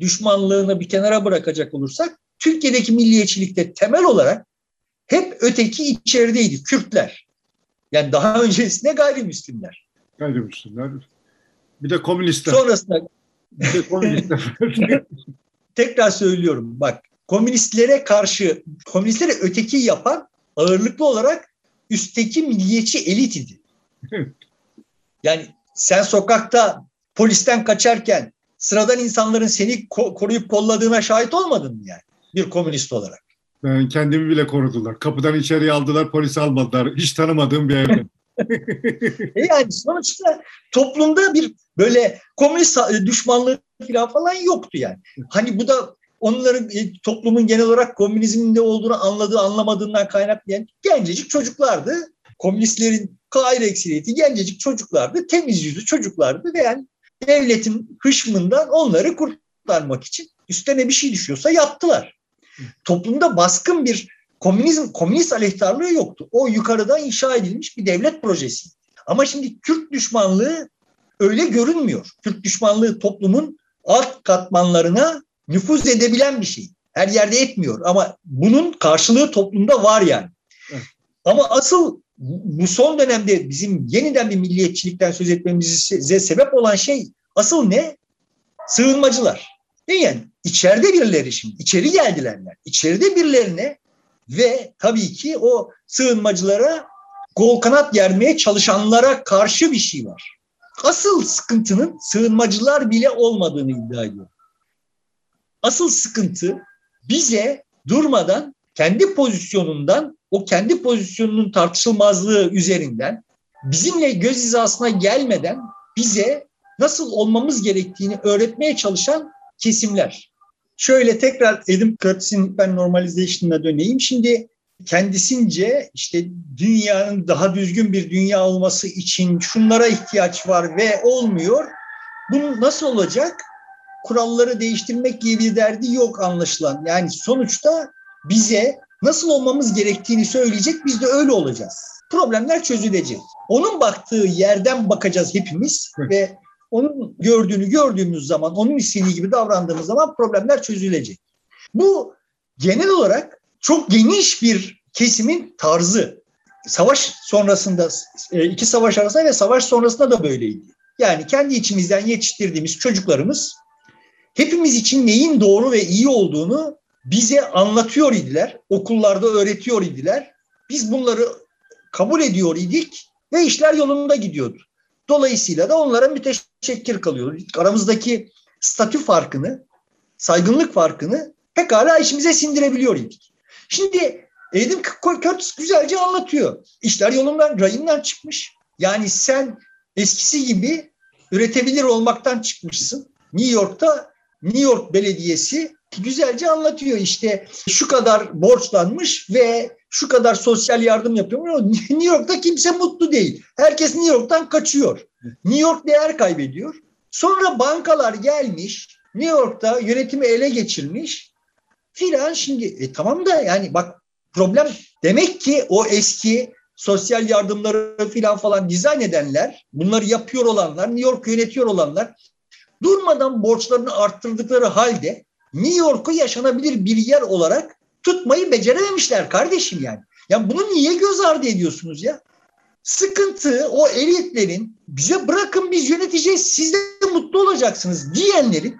düşmanlığını bir kenara bırakacak olursak Türkiye'deki milliyetçilikte temel olarak hep öteki içerideydi Kürtler. Yani daha öncesinde gayrimüslimler.
Gayrimüslimler. Bir de komünistler.
Sonrasında bir de komünistler. tekrar söylüyorum bak komünistlere karşı komünistlere öteki yapan ağırlıklı olarak üstteki milliyetçi elit idi. Yani sen sokakta polisten kaçarken sıradan insanların seni koruyup kolladığına şahit olmadın mı yani bir komünist olarak?
Ben kendimi bile korudular. Kapıdan içeriye aldılar, polis almadılar. Hiç tanımadığım bir evde.
E yani sonuçta toplumda bir böyle komünist düşmanlığı falan yoktu yani. Hani bu da onların e, toplumun genel olarak komünizmin ne olduğunu anladığı anlamadığından kaynaklayan gencecik çocuklardı. Komünistlerin gayri ekseriyeti gencecik çocuklardı, temiz yüzlü çocuklardı ve yani devletin hışmından onları kurtarmak için üstüne bir şey düşüyorsa yaptılar. Toplumda baskın bir komünizm komünist aleyhtarlığı yoktu. O yukarıda inşa edilmiş bir devlet projesi. Ama şimdi Kürt düşmanlığı öyle görünmüyor. Kürt düşmanlığı toplumun alt katmanlarına nüfuz edebilen bir şey. Her yerde etmiyor ama bunun karşılığı toplumda var yani. Evet. Ama asıl bu son dönemde bizim yeniden bir milliyetçilikten söz etmemize sebep olan şey asıl ne? Sığınmacılar. Değil yani içeride birileri şimdi, içeri geldilerler. İçeride birilerine ve tabii ki o sığınmacılara kol kanat germeye çalışanlara karşı bir şey var. Asıl sıkıntının sığınmacılar bile olmadığını iddia ediyor. Asıl sıkıntı bize durmadan kendi pozisyonundan, o kendi pozisyonunun tartışılmazlığı üzerinden bizimle göz hizasına gelmeden bize nasıl olmamız gerektiğini öğretmeye çalışan kesimler. Şöyle tekrar Adam Curtis'in ben normalization'ına döneyim. Şimdi kendisince işte dünyanın daha düzgün bir dünya olması için şunlara ihtiyaç var ve olmuyor. Bu nasıl olacak? Kuralları değiştirmek gibi bir derdi yok anlaşılan. Yani sonuçta bize nasıl olmamız gerektiğini söyleyecek biz de öyle olacağız. Problemler çözülecek. Onun baktığı yerden bakacağız hepimiz ve onun gördüğünü gördüğümüz zaman, onun istediği gibi davrandığımız zaman problemler çözülecek. Bu genel olarak çok geniş bir kesimin tarzı. Savaş sonrasında, e, iki savaş arasında ve savaş sonrasında da böyleydi. Yani kendi içimizden yetiştirdiğimiz çocuklarımız hepimiz için neyin doğru ve iyi olduğunu bize anlatıyor idiler. Okullarda öğretiyor idiler. Biz bunları kabul ediyor idik ve işler yolunda gidiyordu. Dolayısıyla da onlara müteşekkir kalıyoruz. Aramızdaki statü farkını, saygınlık farkını pekala işimize sindirebiliyor idik. Şimdi Adam Curtis güzelce anlatıyor. İşler yolundan, rayından çıkmış. Yani sen eskisi gibi üretebilir olmaktan çıkmışsın. New York'ta New York Belediyesi güzelce anlatıyor işte şu kadar borçlanmış ve şu kadar sosyal yardım yapıyor. Ama New York'ta kimse mutlu değil. Herkes New York'tan kaçıyor. New York değer kaybediyor. Sonra bankalar gelmiş, New York'ta yönetimi ele geçirmiş filan şimdi e, tamam da yani bak problem demek ki o eski sosyal yardımları filan falan dizayn edenler, bunları yapıyor olanlar, New York yönetiyor olanlar durmadan borçlarını arttırdıkları halde New York'u yaşanabilir bir yer olarak tutmayı becerememişler kardeşim yani. Ya bunu niye göz ardı ediyorsunuz ya? Sıkıntı o elitlerin bize bırakın biz yöneteceğiz siz de mutlu olacaksınız diyenlerin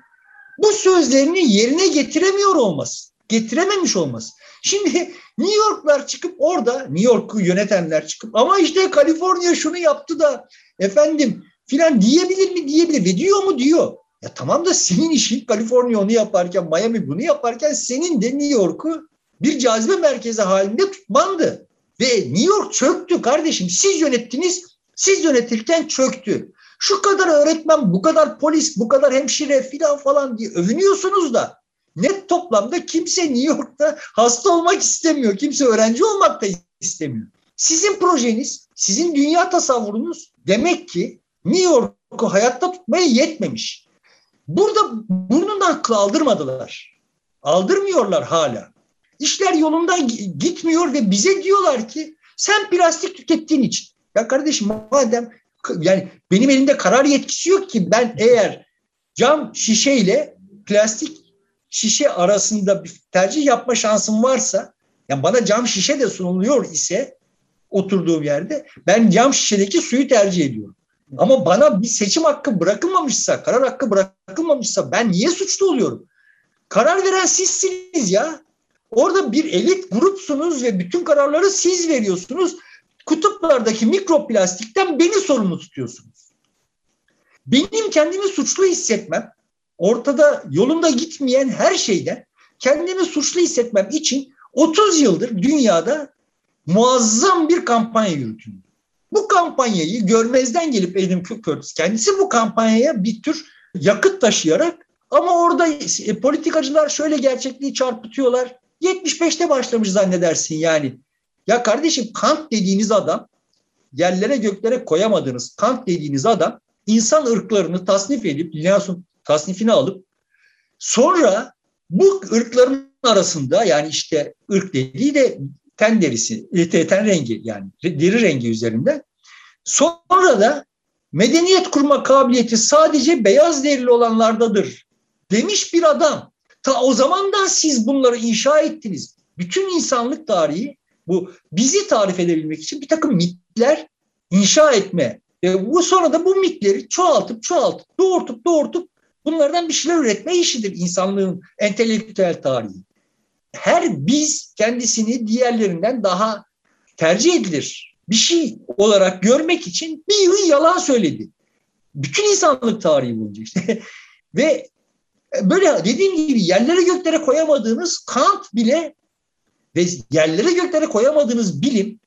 bu sözlerini yerine getiremiyor olması. Getirememiş olması. Şimdi New York'lar çıkıp orada New York'u yönetenler çıkıp ama işte Kaliforniya şunu yaptı da efendim filan diyebilir mi diyebilir ve diyor mu diyor. Ya tamam da senin işin Kaliforniya onu yaparken Miami bunu yaparken senin de New York'u bir cazibe merkezi halinde tutmandı. Ve New York çöktü kardeşim. Siz yönettiniz, siz yönetirken çöktü. Şu kadar öğretmen, bu kadar polis, bu kadar hemşire filan falan diye övünüyorsunuz da net toplamda kimse New York'ta hasta olmak istemiyor. Kimse öğrenci olmak da istemiyor. Sizin projeniz, sizin dünya tasavvurunuz demek ki New York'u hayatta tutmaya yetmemiş. Burada burnundan aklı aldırmadılar. Aldırmıyorlar hala. İşler yolundan gitmiyor ve bize diyorlar ki sen plastik tükettiğin için. Ya kardeşim madem yani benim elimde karar yetkisi yok ki ben eğer cam şişeyle plastik şişe arasında bir tercih yapma şansım varsa yani bana cam şişe de sunuluyor ise oturduğum yerde ben cam şişedeki suyu tercih ediyorum. Ama bana bir seçim hakkı bırakılmamışsa, karar hakkı bırakılmamışsa ben niye suçlu oluyorum? Karar veren sizsiniz ya. Orada bir elit grupsunuz ve bütün kararları siz veriyorsunuz. Kutuplardaki mikroplastikten beni sorumlu tutuyorsunuz. Benim kendimi suçlu hissetmem, ortada yolunda gitmeyen her şeyden kendimi suçlu hissetmem için 30 yıldır dünyada muazzam bir kampanya yürütülüyor. Bu kampanyayı görmezden gelip Adam Curtis kendisi bu kampanyaya bir tür yakıt taşıyarak ama orada e, politikacılar şöyle gerçekliği çarpıtıyorlar. 75'te başlamış zannedersin yani. Ya kardeşim Kant dediğiniz adam yerlere göklere koyamadığınız Kant dediğiniz adam insan ırklarını tasnif edip Linnaeus'un tasnifini alıp sonra bu ırkların arasında yani işte ırk dediği de ten derisi, e, ten rengi yani deri rengi üzerinde. Sonra da medeniyet kurma kabiliyeti sadece beyaz derili olanlardadır demiş bir adam. Ta o zamandan siz bunları inşa ettiniz. Bütün insanlık tarihi bu bizi tarif edebilmek için bir takım mitler inşa etme. E, bu sonra da bu mitleri çoğaltıp çoğaltıp doğurtup doğurtup bunlardan bir şeyler üretme işidir insanlığın entelektüel tarihi. Her biz kendisini diğerlerinden daha tercih edilir bir şey olarak görmek için bir yığın yalan söyledi. Bütün insanlık tarihi boyunca işte. Ve böyle dediğim gibi yerlere göklere koyamadığınız Kant bile ve yerlere göklere koyamadığınız bilim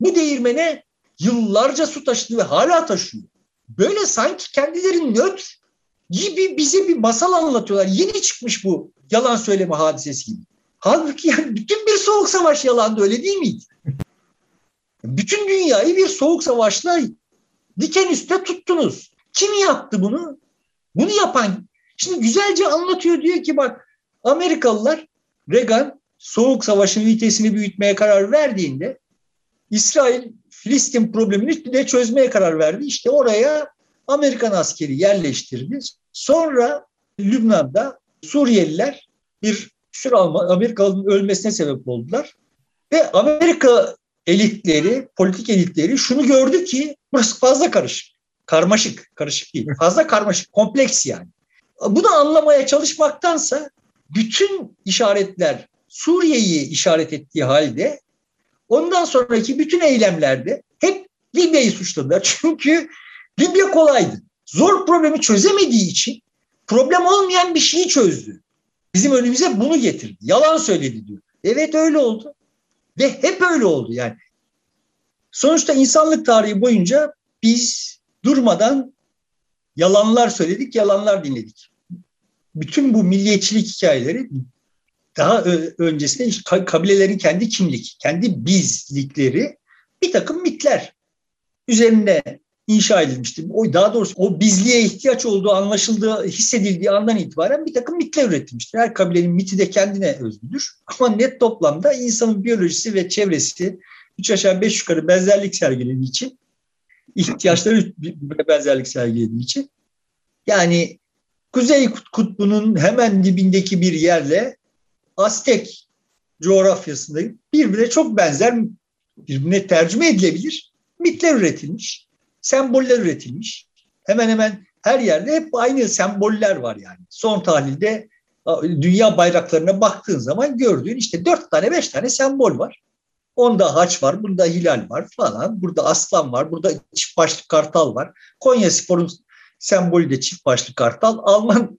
bu değirmene yıllarca su taşıdı ve hala taşıyor. Böyle sanki kendileri nötr gibi bize bir masal anlatıyorlar. Yeni çıkmış bu yalan söyleme hadisesi gibi. Halbuki yani bütün bir soğuk savaş yalandı öyle değil miydi? Bütün dünyayı bir soğuk savaşla diken üstte tuttunuz. Kim yaptı bunu? Bunu yapan şimdi güzelce anlatıyor diyor ki bak Amerikalılar Reagan soğuk savaşın vitesini büyütmeye karar verdiğinde İsrail Filistin problemini de çözmeye karar verdi. İşte oraya Amerikan askeri yerleştirdi. Sonra Lübnan'da Suriyeliler bir sürü Amerikalı'nın ölmesine sebep oldular. Ve Amerika elitleri, politik elitleri şunu gördü ki burası fazla karışık. Karmaşık, karışık değil. Fazla karmaşık, kompleks yani. Bunu anlamaya çalışmaktansa bütün işaretler Suriye'yi işaret ettiği halde ondan sonraki bütün eylemlerde hep Libya'yı suçladılar. Çünkü Libya kolaydı. Zor problemi çözemediği için problem olmayan bir şeyi çözdü. Bizim önümüze bunu getirdi. Yalan söyledi diyor. Evet öyle oldu. Ve hep öyle oldu yani. Sonuçta insanlık tarihi boyunca biz durmadan yalanlar söyledik, yalanlar dinledik. Bütün bu milliyetçilik hikayeleri daha öncesinde kabilelerin kendi kimlik, kendi bizlikleri bir takım mitler üzerinde inşa edilmişti. O daha doğrusu o bizliğe ihtiyaç olduğu anlaşıldığı, hissedildiği andan itibaren bir takım mitler üretilmiştir. Her kabilenin miti de kendine özgüdür. Ama net toplamda insanın biyolojisi ve çevresi üç aşağı beş yukarı benzerlik sergilediği için ihtiyaçları benzerlik sergilediği için yani Kuzey Kutbu'nun hemen dibindeki bir yerle Aztek coğrafyasında birbirine çok benzer, birbirine tercüme edilebilir mitler üretilmiş, semboller üretilmiş. Hemen hemen her yerde hep aynı semboller var yani. Son tahlilde dünya bayraklarına baktığın zaman gördüğün işte dört tane beş tane sembol var. Onda haç var, bunda hilal var falan. Burada aslan var, burada çift başlı kartal var. Konya Spor'un sembolü de çift başlı kartal. Alman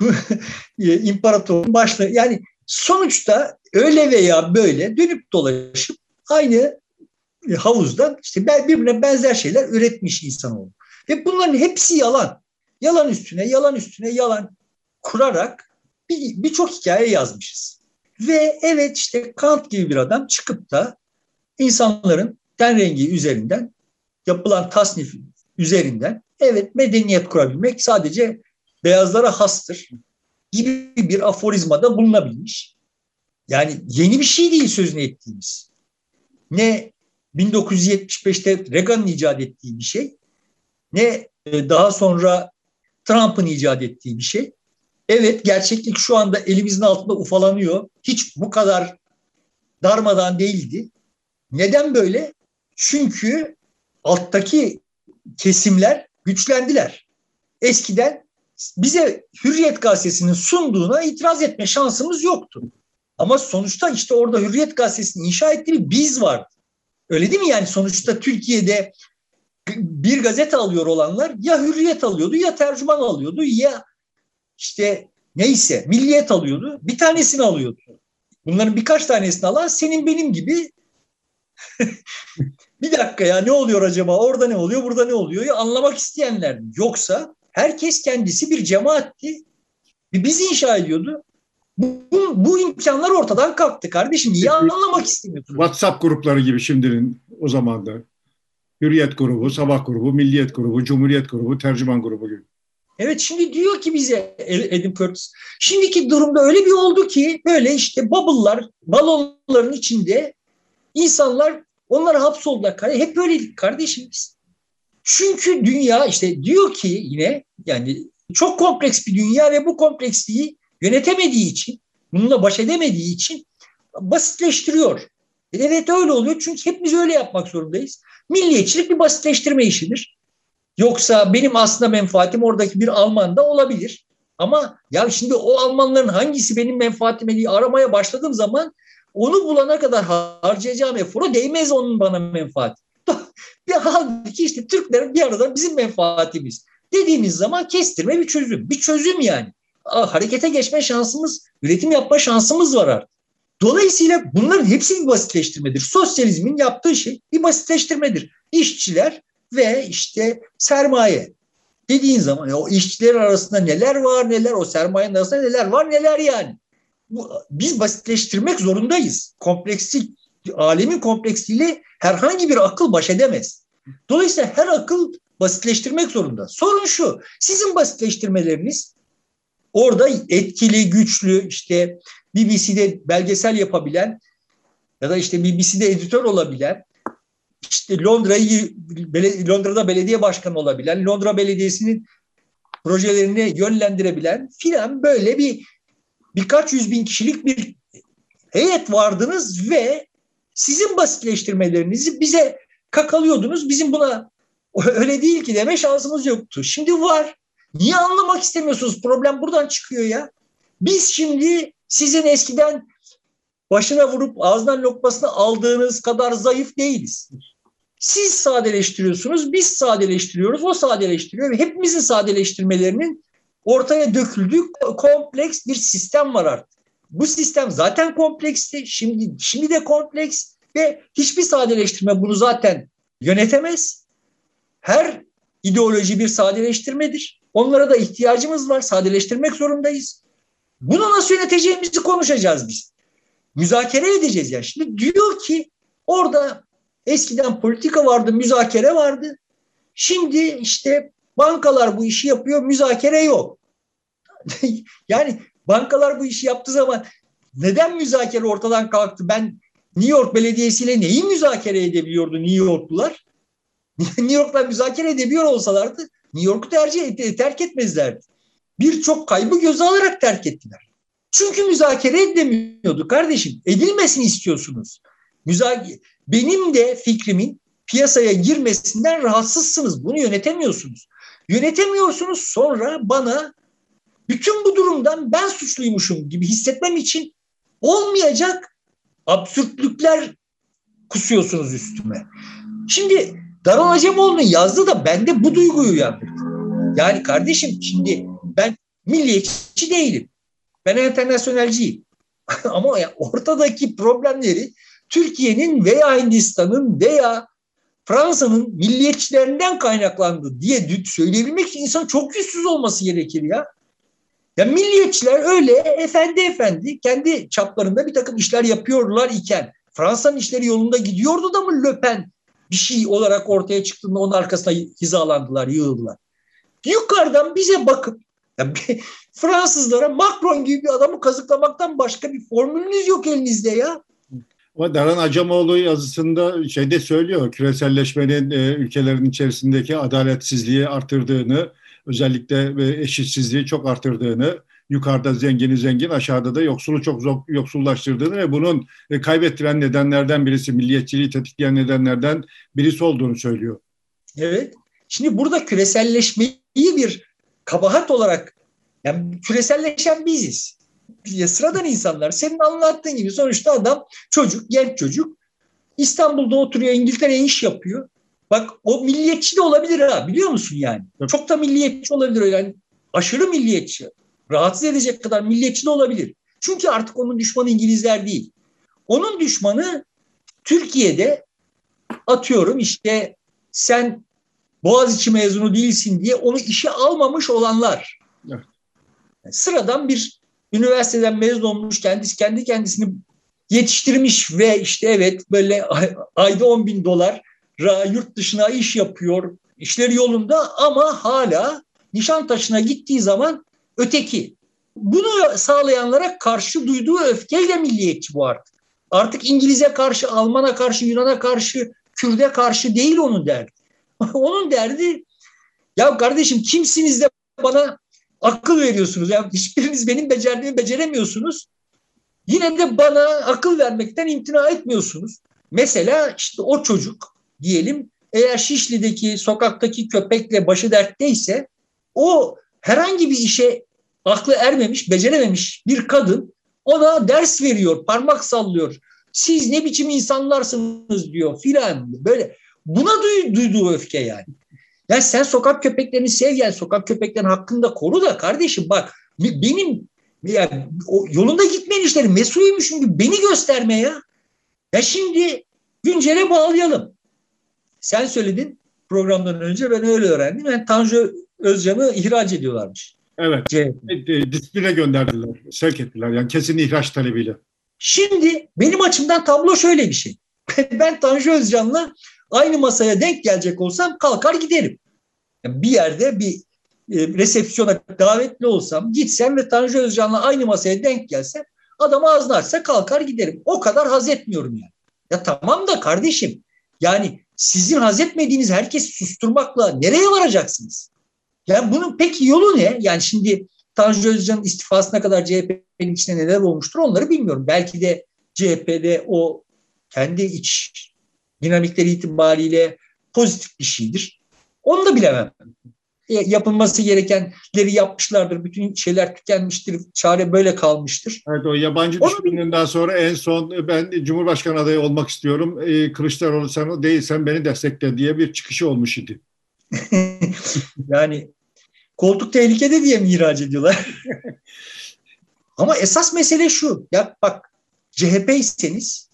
imparatorun başlığı. Yani sonuçta öyle veya böyle dönüp dolaşıp aynı havuzda işte birbirine benzer şeyler üretmiş insanoğlu. Ve bunların hepsi yalan. Yalan üstüne, yalan üstüne, yalan kurarak birçok bir hikaye yazmışız. Ve evet işte Kant gibi bir adam çıkıp da insanların ten rengi üzerinden yapılan tasnif üzerinden evet medeniyet kurabilmek sadece beyazlara hastır gibi bir aforizmada bulunabilmiş. Yani yeni bir şey değil sözünü ettiğimiz. Ne 1975'te Reagan'ın icat ettiği bir şey ne e, daha sonra Trump'ın icat ettiği bir şey. Evet gerçeklik şu anda elimizin altında ufalanıyor. Hiç bu kadar darmadan değildi. Neden böyle? Çünkü alttaki kesimler güçlendiler. Eskiden bize Hürriyet Gazetesi'nin sunduğuna itiraz etme şansımız yoktu. Ama sonuçta işte orada Hürriyet Gazetesi'ni inşa ettiği biz vardı. Öyle değil mi yani sonuçta Türkiye'de bir gazete alıyor olanlar ya Hürriyet alıyordu ya tercüman alıyordu ya işte neyse milliyet alıyordu. Bir tanesini alıyordu. Bunların birkaç tanesini alan senin benim gibi bir dakika ya ne oluyor acaba? Orada ne oluyor burada ne oluyor? Ya anlamak isteyenler yoksa herkes kendisi bir cemaatti biz inşa ediyordu. Bu, bu imkanlar ortadan kalktı kardeşim. Niye anlamak istemiyorsun
WhatsApp grupları gibi şimdinin o zamanda. Hürriyet grubu, Sabah grubu, Milliyet grubu, Cumhuriyet grubu, Tercüman grubu gibi.
Evet şimdi diyor ki bize Adam Curtis, şimdiki durumda öyle bir oldu ki böyle işte bubble'lar, balonların içinde insanlar onlar hapsoldular. Hep böyleydik kardeşim biz. Çünkü dünya işte diyor ki yine yani çok kompleks bir dünya ve bu kompleksliği yönetemediği için, bununla baş edemediği için basitleştiriyor. E, evet öyle oluyor çünkü hepimiz öyle yapmak zorundayız. Milliyetçilik bir basitleştirme işidir. Yoksa benim aslında menfaatim oradaki bir Alman da olabilir. Ama ya şimdi o Almanların hangisi benim menfaatime diye aramaya başladığım zaman onu bulana kadar harcayacağım eforu değmez onun bana menfaati. bir halbuki işte Türklerin bir arada bizim menfaatimiz. Dediğimiz zaman kestirme bir çözüm. Bir çözüm yani. Harekete geçme şansımız, üretim yapma şansımız var artık. Dolayısıyla bunların hepsi bir basitleştirmedir. Sosyalizmin yaptığı şey bir basitleştirmedir. İşçiler ve işte sermaye dediğin zaman o işçiler arasında neler var neler o sermayenin arasında neler var neler yani. Bu, biz basitleştirmek zorundayız. Komplekslik, alemin kompleksliğiyle herhangi bir akıl baş edemez. Dolayısıyla her akıl basitleştirmek zorunda. Sorun şu, sizin basitleştirmeleriniz orada etkili, güçlü, işte BBC'de belgesel yapabilen ya da işte BBC'de editör olabilen işte Londra'yı Londra'da belediye başkanı olabilen, Londra Belediyesi'nin projelerini yönlendirebilen filan böyle bir birkaç yüz bin kişilik bir heyet vardınız ve sizin basitleştirmelerinizi bize kakalıyordunuz. Bizim buna öyle değil ki deme şansımız yoktu. Şimdi var. Niye anlamak istemiyorsunuz? Problem buradan çıkıyor ya. Biz şimdi sizin eskiden başına vurup ağzından lokmasını aldığınız kadar zayıf değiliz. Siz sadeleştiriyorsunuz, biz sadeleştiriyoruz, o sadeleştiriyor hepimizin sadeleştirmelerinin ortaya döküldüğü kompleks bir sistem var artık. Bu sistem zaten kompleksti, şimdi şimdi de kompleks ve hiçbir sadeleştirme bunu zaten yönetemez. Her ideoloji bir sadeleştirmedir. Onlara da ihtiyacımız var, sadeleştirmek zorundayız. Bunu nasıl yöneteceğimizi konuşacağız biz. Müzakere edeceğiz ya. Şimdi diyor ki orada eskiden politika vardı, müzakere vardı. Şimdi işte bankalar bu işi yapıyor, müzakere yok. yani bankalar bu işi yaptığı zaman neden müzakere ortadan kalktı? Ben New York Belediyesi ile neyi müzakere edebiliyordu New Yorklular? New York'la müzakere edebiliyor olsalardı New York'u tercih terk etmezlerdi birçok kaybı göze alarak terk ettiler. Çünkü müzakere edemiyordu kardeşim. Edilmesini istiyorsunuz. Müzakere, benim de fikrimin piyasaya girmesinden rahatsızsınız. Bunu yönetemiyorsunuz. Yönetemiyorsunuz sonra bana bütün bu durumdan ben suçluymuşum gibi hissetmem için olmayacak absürtlükler kusuyorsunuz üstüme. Şimdi Daron Acemoğlu'nun yazdığı da bende bu duyguyu uyandırdı. Yani kardeşim şimdi ben milliyetçi değilim. Ben internasyonelciyim. Ama ortadaki problemleri Türkiye'nin veya Hindistan'ın veya Fransa'nın milliyetçilerinden kaynaklandı diye söyleyebilmek için insan çok yüzsüz olması gerekir ya. Ya milliyetçiler öyle efendi efendi kendi çaplarında bir takım işler yapıyorlar iken Fransa'nın işleri yolunda gidiyordu da mı Löpen bir şey olarak ortaya çıktığında onun arkasına hizalandılar, yığıldılar. Yukarıdan bize bakıp ya Fransızlara Macron gibi bir adamı kazıklamaktan başka bir formülünüz yok elinizde ya.
Ama Daran Acemoğlu yazısında şeyde söylüyor küreselleşmenin e, ülkelerin içerisindeki adaletsizliği artırdığını, özellikle e, eşitsizliği çok artırdığını, yukarıda zengini zengin, aşağıda da yoksulu çok yoksullaştırdığını ve bunun e, kaybettiren nedenlerden birisi, milliyetçiliği tetikleyen nedenlerden birisi olduğunu söylüyor.
Evet. Şimdi burada küreselleşmeyi bir kabahat olarak yani küreselleşen biziz. Ya sıradan insanlar senin anlattığın gibi sonuçta adam çocuk, genç çocuk İstanbul'da oturuyor, İngiltere'ye iş yapıyor. Bak o milliyetçi de olabilir ha biliyor musun yani? Evet. Çok da milliyetçi olabilir yani aşırı milliyetçi. Rahatsız edecek kadar milliyetçi de olabilir. Çünkü artık onun düşmanı İngilizler değil. Onun düşmanı Türkiye'de atıyorum işte sen Boğaziçi mezunu değilsin diye onu işe almamış olanlar. Evet. sıradan bir üniversiteden mezun olmuş kendisi kendi kendisini yetiştirmiş ve işte evet böyle ayda 10 bin dolar yurt dışına iş yapıyor. işleri yolunda ama hala Nişantaşı'na gittiği zaman öteki. Bunu sağlayanlara karşı duyduğu öfkeyle milliyetçi bu artık. Artık İngiliz'e karşı, Alman'a karşı, Yunan'a karşı, Kürt'e karşı değil onun derdi. onun derdi ya kardeşim kimsiniz de bana akıl veriyorsunuz. Ya hiçbiriniz benim becerdiğimi beceremiyorsunuz. Yine de bana akıl vermekten imtina etmiyorsunuz. Mesela işte o çocuk diyelim eğer Şişli'deki sokaktaki köpekle başı dertteyse o herhangi bir işe aklı ermemiş, becerememiş bir kadın ona ders veriyor, parmak sallıyor. Siz ne biçim insanlarsınız diyor filan böyle. Buna duyduğu öfke yani. Ya sen sokak köpeklerini sev yani sokak köpeklerin hakkında koru da kardeşim bak benim ya, yolunda gitmeyen işleri mesulüymüşüm gibi beni gösterme ya. Ya şimdi güncele bağlayalım. Sen söyledin programdan önce ben öyle öğrendim. Yani Tanju Özcan'ı ihraç ediyorlarmış.
Evet. C e, disipline gönderdiler. Sevk ettiler. Yani kesin ihraç talebiyle.
Şimdi benim açımdan tablo şöyle bir şey. ben Tanju Özcan'la aynı masaya denk gelecek olsam kalkar giderim. Yani bir yerde bir e, resepsiyona davetli olsam gitsem ve Tanju Özcan'la aynı masaya denk gelsem adam ağzını açsa kalkar giderim. O kadar haz etmiyorum yani. Ya tamam da kardeşim yani sizin haz etmediğiniz herkesi susturmakla nereye varacaksınız? Yani bunun peki yolu ne? Yani şimdi Tanju Özcan'ın istifasına kadar CHP'nin içinde neler olmuştur onları bilmiyorum. Belki de CHP'de o kendi iç dinamikleri itibariyle pozitif bir şeydir. Onu da bilemem. Yapılması gerekenleri yapmışlardır. Bütün şeyler tükenmiştir. Çare böyle kalmıştır.
Evet o yabancı düşmanından sonra en son ben Cumhurbaşkanı adayı olmak istiyorum. Ee, Kılıçdaroğlu sen o değilsen beni destekle diye bir çıkışı olmuş idi.
yani koltuk tehlikede diye mi ihraç ediyorlar? Ama esas mesele şu. Ya bak CHP'yseniz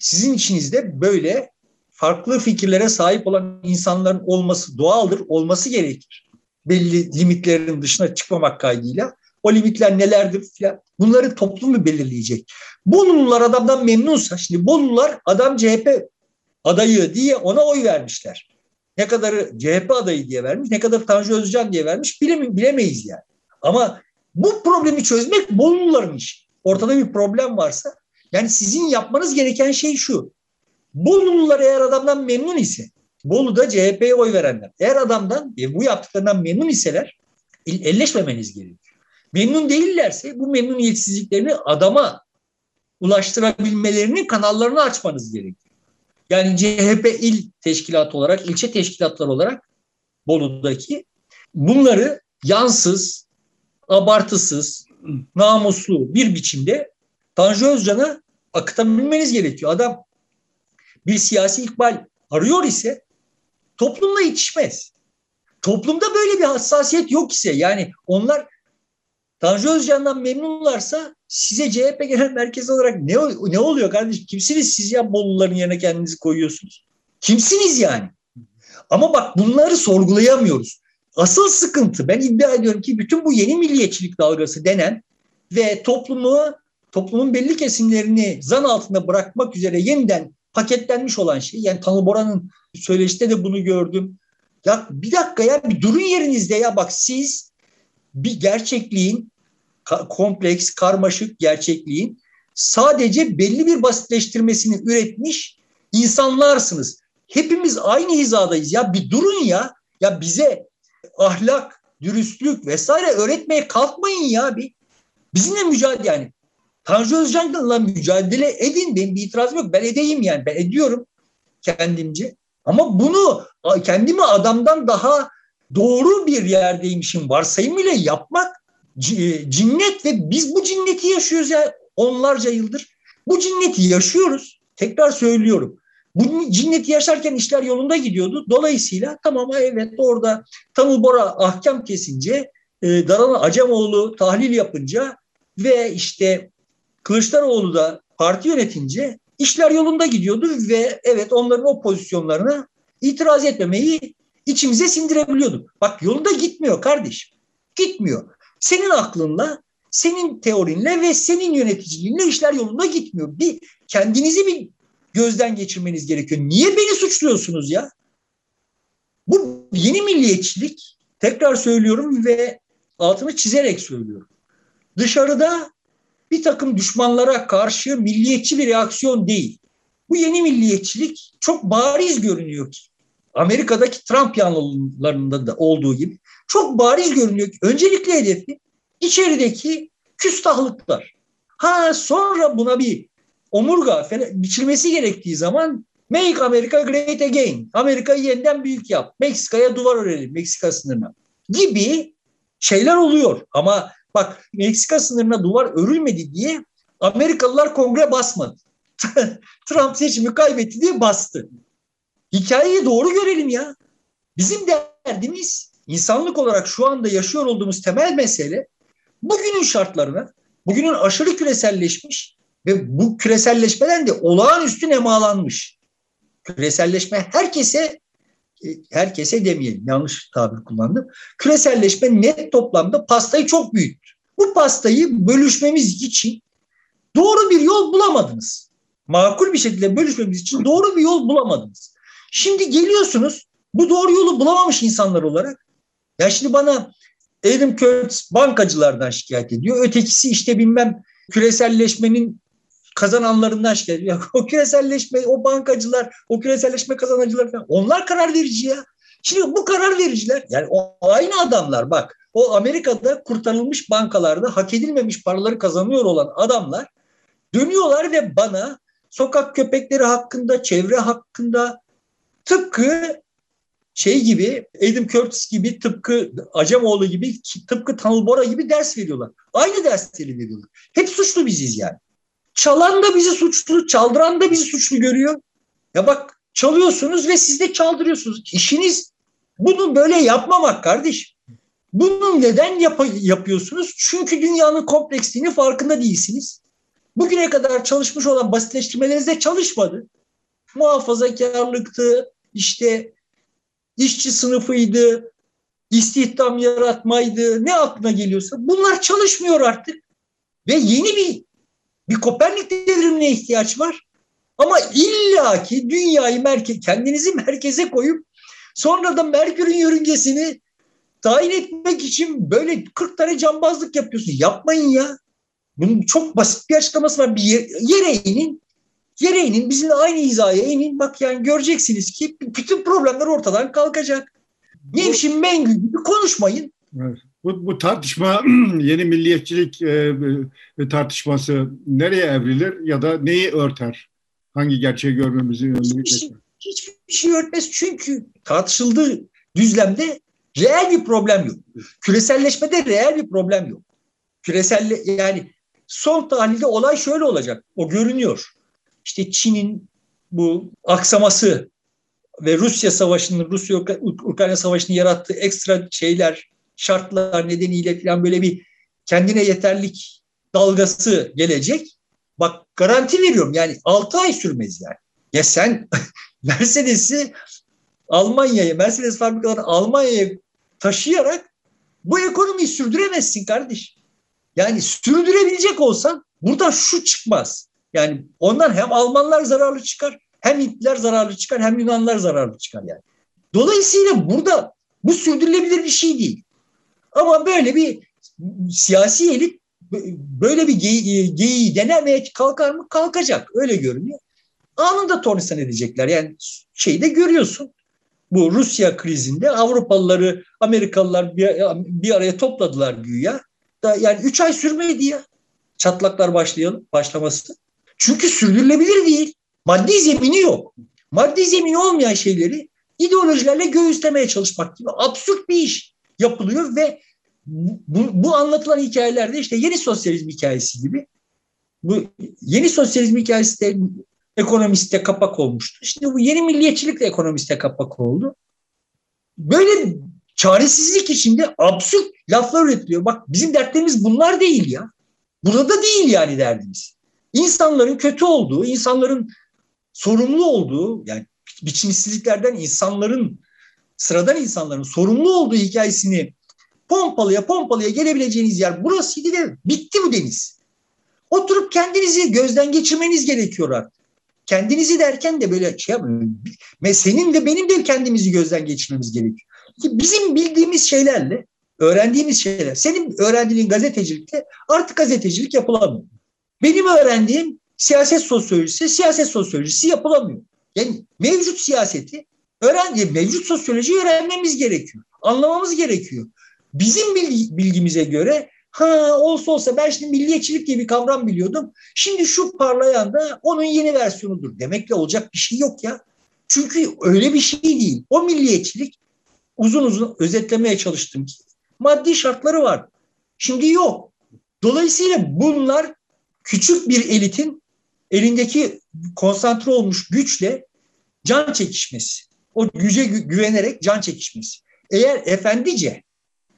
sizin içinizde böyle farklı fikirlere sahip olan insanların olması doğaldır, olması gerekir. Belli limitlerin dışına çıkmamak kaydıyla. O limitler nelerdir filan. Bunları toplum mu belirleyecek? Bolulular adamdan memnunsa, şimdi Bolulular adam CHP adayı diye ona oy vermişler. Ne kadarı CHP adayı diye vermiş, ne kadar Tanju Özcan diye vermiş bileme, bilemeyiz yani. Ama bu problemi çözmek Boluluların işi. Ortada bir problem varsa yani sizin yapmanız gereken şey şu. Bolulular eğer adamdan memnun ise, Bolu'da CHP'ye oy verenler, eğer adamdan e, bu yaptıklarından memnun iseler elleşmemeniz gerekiyor. Memnun değillerse bu memnuniyetsizliklerini adama ulaştırabilmelerinin kanallarını açmanız gerekiyor. Yani CHP il teşkilatı olarak, ilçe teşkilatları olarak Bolu'daki bunları yansız, abartısız, namuslu bir biçimde Tanju Özcan'a akıtabilmeniz gerekiyor. Adam bir siyasi ikbal arıyor ise toplumla yetişmez. Toplumda böyle bir hassasiyet yok ise yani onlar Tanju Özcan'dan memnunlarsa size CHP genel merkez olarak ne, ne oluyor kardeşim? Kimsiniz siz ya Boluların yerine kendinizi koyuyorsunuz? Kimsiniz yani? Ama bak bunları sorgulayamıyoruz. Asıl sıkıntı ben iddia ediyorum ki bütün bu yeni milliyetçilik dalgası denen ve toplumu toplumun belli kesimlerini zan altında bırakmak üzere yeniden paketlenmiş olan şey. Yani Tanıl Bora'nın söyleşte de bunu gördüm. Ya bir dakika ya bir durun yerinizde ya bak siz bir gerçekliğin kompleks, karmaşık gerçekliğin sadece belli bir basitleştirmesini üretmiş insanlarsınız. Hepimiz aynı hizadayız ya bir durun ya. Ya bize ahlak, dürüstlük vesaire öğretmeye kalkmayın ya bir. Bizimle mücadele yani Tanju Özcan'la mücadele edin. Benim bir itirazım yok. Ben edeyim yani. Ben ediyorum kendimce. Ama bunu kendimi adamdan daha doğru bir yerdeymişim varsayımıyla yapmak cinnet ve biz bu cinneti yaşıyoruz ya onlarca yıldır. Bu cinneti yaşıyoruz. Tekrar söylüyorum. Bu cinneti yaşarken işler yolunda gidiyordu. Dolayısıyla tamam evet orada Tanıl Bora ahkam kesince e, Daran Acemoğlu tahlil yapınca ve işte Kılıçdaroğlu da parti yönetince işler yolunda gidiyordu ve evet onların o pozisyonlarına itiraz etmemeyi içimize sindirebiliyorduk. Bak yolunda gitmiyor kardeşim. Gitmiyor. Senin aklınla, senin teorinle ve senin yöneticiliğinle işler yolunda gitmiyor. Bir kendinizi bir gözden geçirmeniz gerekiyor. Niye beni suçluyorsunuz ya? Bu yeni milliyetçilik tekrar söylüyorum ve altını çizerek söylüyorum. Dışarıda bir takım düşmanlara karşı milliyetçi bir reaksiyon değil. Bu yeni milliyetçilik çok bariz görünüyor ki. Amerika'daki Trump yanlılarında da olduğu gibi çok bariz görünüyor ki öncelikli hedefi içerideki küstahlıklar. Ha sonra buna bir omurga biçilmesi gerektiği zaman Make America Great Again. Amerika'yı yeniden büyük yap. Meksika'ya duvar örelim. Meksika sınırına. Gibi şeyler oluyor. Ama bak Meksika sınırına duvar örülmedi diye Amerikalılar kongre basmadı. Trump seçimi kaybetti diye bastı. Hikayeyi doğru görelim ya. Bizim derdimiz insanlık olarak şu anda yaşıyor olduğumuz temel mesele bugünün şartlarına, bugünün aşırı küreselleşmiş ve bu küreselleşmeden de olağanüstü nemalanmış. Küreselleşme herkese herkese demeyelim yanlış tabir kullandım. Küreselleşme net toplamda pastayı çok büyüttü. Bu pastayı bölüşmemiz için doğru bir yol bulamadınız. Makul bir şekilde bölüşmemiz için doğru bir yol bulamadınız. Şimdi geliyorsunuz bu doğru yolu bulamamış insanlar olarak. Ya şimdi bana Adam Kurtz bankacılardan şikayet ediyor. Ötekisi işte bilmem küreselleşmenin kazananlarından şikayet ediyor. O küreselleşme, o bankacılar, o küreselleşme kazanıcılar falan onlar karar verici ya. Şimdi bu karar vericiler yani o aynı adamlar bak o Amerika'da kurtarılmış bankalarda hak edilmemiş paraları kazanıyor olan adamlar dönüyorlar ve bana sokak köpekleri hakkında, çevre hakkında tıpkı şey gibi Adam Curtis gibi tıpkı Acemoğlu gibi tıpkı Tanıl Bora gibi ders veriyorlar. Aynı dersleri veriyorlar. Hep suçlu biziz yani. Çalan da bizi suçlu, çaldıran da bizi suçlu görüyor. Ya bak çalıyorsunuz ve siz de çaldırıyorsunuz. İşiniz bunu böyle yapmamak kardeş. Bunu neden yap yapıyorsunuz? Çünkü dünyanın kompleksliğini farkında değilsiniz. Bugüne kadar çalışmış olan basitleştirmelerinizde çalışmadı. Muhafazakarlıktı, işte işçi sınıfıydı, istihdam yaratmaydı, ne aklına geliyorsa bunlar çalışmıyor artık. Ve yeni bir bir Kopernik devrimine ihtiyaç var. Ama illaki dünyayı merke kendinizi merkeze koyup sonra da Merkür'ün yörüngesini tayin etmek için böyle 40 tane cambazlık yapıyorsun. Yapmayın ya. Bunun çok basit bir açıklaması var. Bir yer, yere inin, yere inin, bizimle aynı hizaya inin. Bak yani göreceksiniz ki bütün problemler ortadan kalkacak. Nevşin Mengü gibi konuşmayın.
Evet. Bu, bu tartışma yeni milliyetçilik e, e, tartışması nereye evrilir ya da neyi örter? Hangi gerçeği görmemizi
hiçbir şey, hiçbir şey örtmez çünkü tartışıldığı düzlemde reel bir problem yok. Küreselleşmede reel bir problem yok. Küreselle yani son tahlilde olay şöyle olacak. O görünüyor. İşte Çin'in bu aksaması ve Rusya savaşının, Rusya-Ukrayna savaşının yarattığı ekstra şeyler, şartlar nedeniyle falan böyle bir kendine yeterlik dalgası gelecek. Bak garanti veriyorum yani 6 ay sürmez yani. Ya sen Mercedes'i Almanya'ya, Mercedes fabrikalarını Almanya'ya taşıyarak bu ekonomiyi sürdüremezsin kardeş. Yani sürdürebilecek olsan burada şu çıkmaz. Yani ondan hem Almanlar zararlı çıkar, hem Hintliler zararlı çıkar, hem Yunanlar zararlı çıkar yani. Dolayısıyla burada bu sürdürülebilir bir şey değil. Ama böyle bir siyasi elit böyle bir geyiği, geyiği denemeye kalkar mı? Kalkacak. Öyle görünüyor. Anında tornistan edecekler. Yani şeyi de görüyorsun. Bu Rusya krizinde Avrupalıları, Amerikalılar bir, bir araya topladılar güya. Da yani üç ay sürmedi ya. Çatlaklar başlayalım, başlaması. Çünkü sürdürülebilir değil. Maddi zemini yok. Maddi zemini olmayan şeyleri ideolojilerle göğüslemeye çalışmak gibi absürt bir iş yapılıyor ve bu, bu anlatılan hikayelerde işte yeni sosyalizm hikayesi gibi bu yeni sosyalizm hikayesi de ekonomiste kapak olmuştu. Şimdi bu yeni milliyetçilik de ekonomiste kapak oldu. Böyle çaresizlik içinde absürt laflar üretiliyor. Bak bizim dertlerimiz bunlar değil ya. Burada değil yani derdimiz. İnsanların kötü olduğu, insanların sorumlu olduğu yani biçimsizliklerden insanların sıradan insanların sorumlu olduğu hikayesini pompalıya pompalıya gelebileceğiniz yer burasıydı ve bitti bu deniz. Oturup kendinizi gözden geçirmeniz gerekiyor artık. Kendinizi derken de böyle şey yapmayın. Senin de benim de kendimizi gözden geçirmemiz gerekiyor. bizim bildiğimiz şeylerle, öğrendiğimiz şeyler, senin öğrendiğin gazetecilikte artık gazetecilik yapılamıyor. Benim öğrendiğim siyaset sosyolojisi, siyaset sosyolojisi yapılamıyor. Yani mevcut siyaseti öğrenci, mevcut sosyolojiyi öğrenmemiz gerekiyor. Anlamamız gerekiyor. Bizim bilgimize göre ha olsa olsa ben şimdi milliyetçilik diye bir kavram biliyordum. Şimdi şu parlayan da onun yeni versiyonudur. Demekle olacak bir şey yok ya. Çünkü öyle bir şey değil. O milliyetçilik uzun uzun özetlemeye çalıştım ki maddi şartları var. Şimdi yok. Dolayısıyla bunlar küçük bir elitin elindeki konsantre olmuş güçle can çekişmesi. O güce güvenerek can çekişmesi. Eğer efendice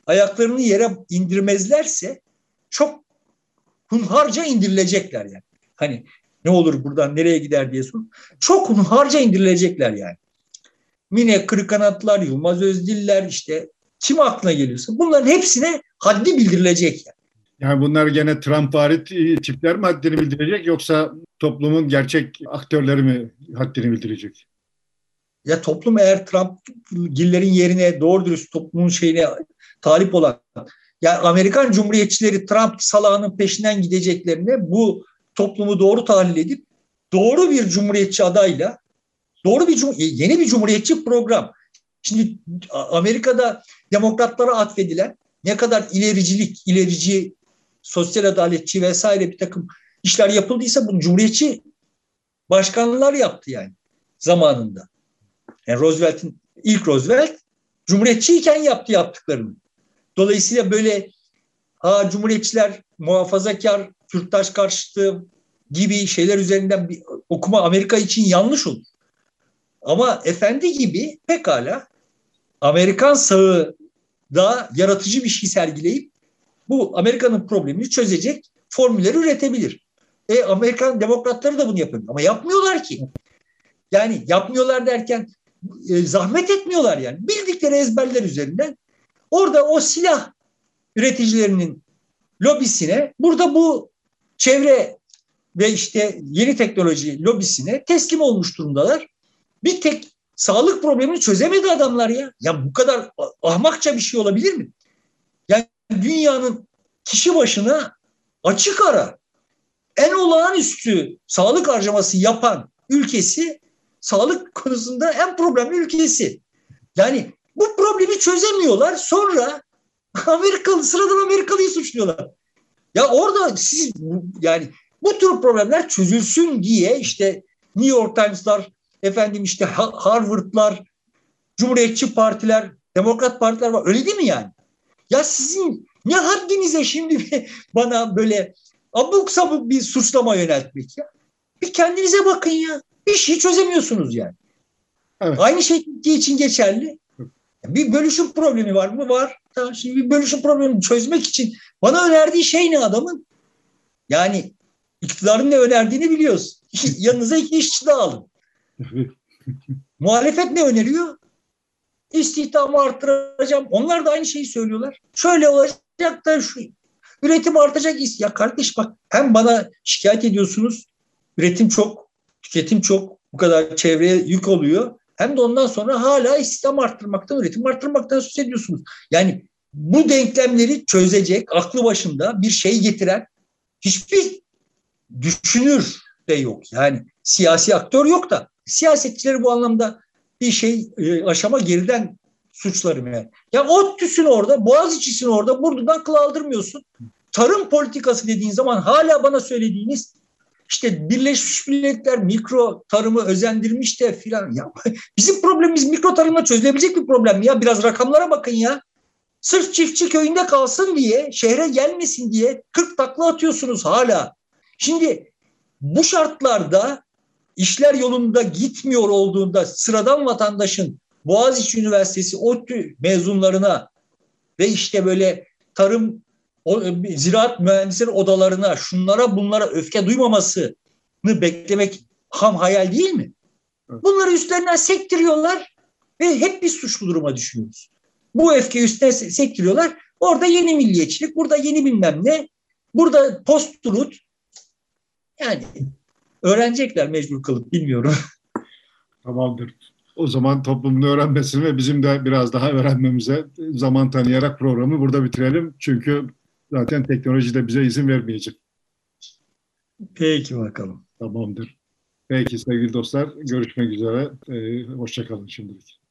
ayaklarını yere indirmezlerse çok hunharca indirilecekler yani. Hani ne olur buradan nereye gider diye sor. Çok hunharca indirilecekler yani. Mine Kırıkanatlar, Yılmaz Özdiller işte kim aklına geliyorsa bunların hepsine haddi bildirilecek yani.
Yani bunlar gene Trump tipler mi haddini bildirecek yoksa toplumun gerçek aktörleri mi haddini bildirecek?
Ya toplum eğer Trump gillerin yerine doğru dürüst toplumun şeyine talip olan ya Amerikan Cumhuriyetçileri Trump salağının peşinden gideceklerine bu toplumu doğru tahlil edip doğru bir cumhuriyetçi adayla doğru bir yeni bir cumhuriyetçi program. Şimdi Amerika'da demokratlara atfedilen ne kadar ilericilik, ilerici, sosyal adaletçi vesaire bir takım işler yapıldıysa bunu cumhuriyetçi başkanlar yaptı yani zamanında. Yani Roosevelt'in ilk Roosevelt cumhuriyetçiyken yaptı yaptıklarını. Dolayısıyla böyle ha cumhuriyetçiler muhafazakar, Kürttaş karşıtı gibi şeyler üzerinden bir okuma Amerika için yanlış olur. Ama efendi gibi pekala Amerikan sağı da yaratıcı bir şey sergileyip bu Amerika'nın problemini çözecek formülleri üretebilir. E Amerikan demokratları da bunu yapıyor ama yapmıyorlar ki. Yani yapmıyorlar derken e, zahmet etmiyorlar yani. Bildikleri ezberler üzerinden orada o silah üreticilerinin lobisine burada bu çevre ve işte yeni teknoloji lobisine teslim olmuş durumdalar. Bir tek sağlık problemini çözemedi adamlar ya. Ya bu kadar ahmakça bir şey olabilir mi? Yani dünyanın kişi başına açık ara en olağanüstü sağlık harcaması yapan ülkesi sağlık konusunda en problemli ülkesi. Yani bu problemi çözemiyorlar. Sonra Amerikalı sıradan Amerikalıyı suçluyorlar. Ya orada siz yani bu tür problemler çözülsün diye işte New York Times'lar, efendim işte Harvard'lar, Cumhuriyetçi partiler, Demokrat partiler var. Öyle değil mi yani? Ya sizin ne haddinize şimdi bana böyle abuk sabuk bir suçlama yöneltmek ya? Bir kendinize bakın ya. Bir şey çözemiyorsunuz yani. Evet. Aynı şey için geçerli. Bir bölüşüm problemi var mı? Var. Tamam, şimdi bir bölüşüm problemini çözmek için bana önerdiği şey ne adamın? Yani iktidarın ne önerdiğini biliyoruz. Yanınıza iki işçi daha alın. Muhalefet ne öneriyor? İstihdamı arttıracağım. Onlar da aynı şeyi söylüyorlar. Şöyle olacak da şu üretim artacak. Ya kardeş bak hem bana şikayet ediyorsunuz. Üretim çok, tüketim çok. Bu kadar çevreye yük oluyor. Hem de ondan sonra hala istihdam arttırmaktan, üretim arttırmaktan söz ediyorsunuz. Yani bu denklemleri çözecek, aklı başında bir şey getiren hiçbir düşünür de yok. Yani siyasi aktör yok da siyasetçileri bu anlamda bir şey e, aşama geriden suçlarım yani. Ya ODTÜ'sün orada, Boğaziçi'sin orada, buradan kıl aldırmıyorsun. Tarım politikası dediğin zaman hala bana söylediğiniz işte Birleşmiş Milletler mikro tarımı özendirmiş de filan. Ya bizim problemimiz mikro tarımla çözülebilecek bir problem mi ya? Biraz rakamlara bakın ya. Sırf çiftçi köyünde kalsın diye, şehre gelmesin diye 40 takla atıyorsunuz hala. Şimdi bu şartlarda işler yolunda gitmiyor olduğunda sıradan vatandaşın Boğaziçi Üniversitesi ODTÜ mezunlarına ve işte böyle tarım o, ziraat mühendisleri odalarına şunlara bunlara öfke duymamasını beklemek ham hayal değil mi? Bunları üstlerinden sektiriyorlar ve hep biz suçlu duruma düşüyoruz. Bu öfke üstüne sektiriyorlar. Orada yeni milliyetçilik, burada yeni bilmem ne. Burada post-truth. Yani öğrenecekler mecbur kalıp bilmiyorum.
Tamamdır. O zaman toplumun öğrenmesini ve bizim de biraz daha öğrenmemize zaman tanıyarak programı burada bitirelim. Çünkü zaten teknoloji de bize izin vermeyecek.
Peki bakalım.
Tamamdır. Peki sevgili dostlar görüşmek üzere. Ee, Hoşçakalın şimdilik.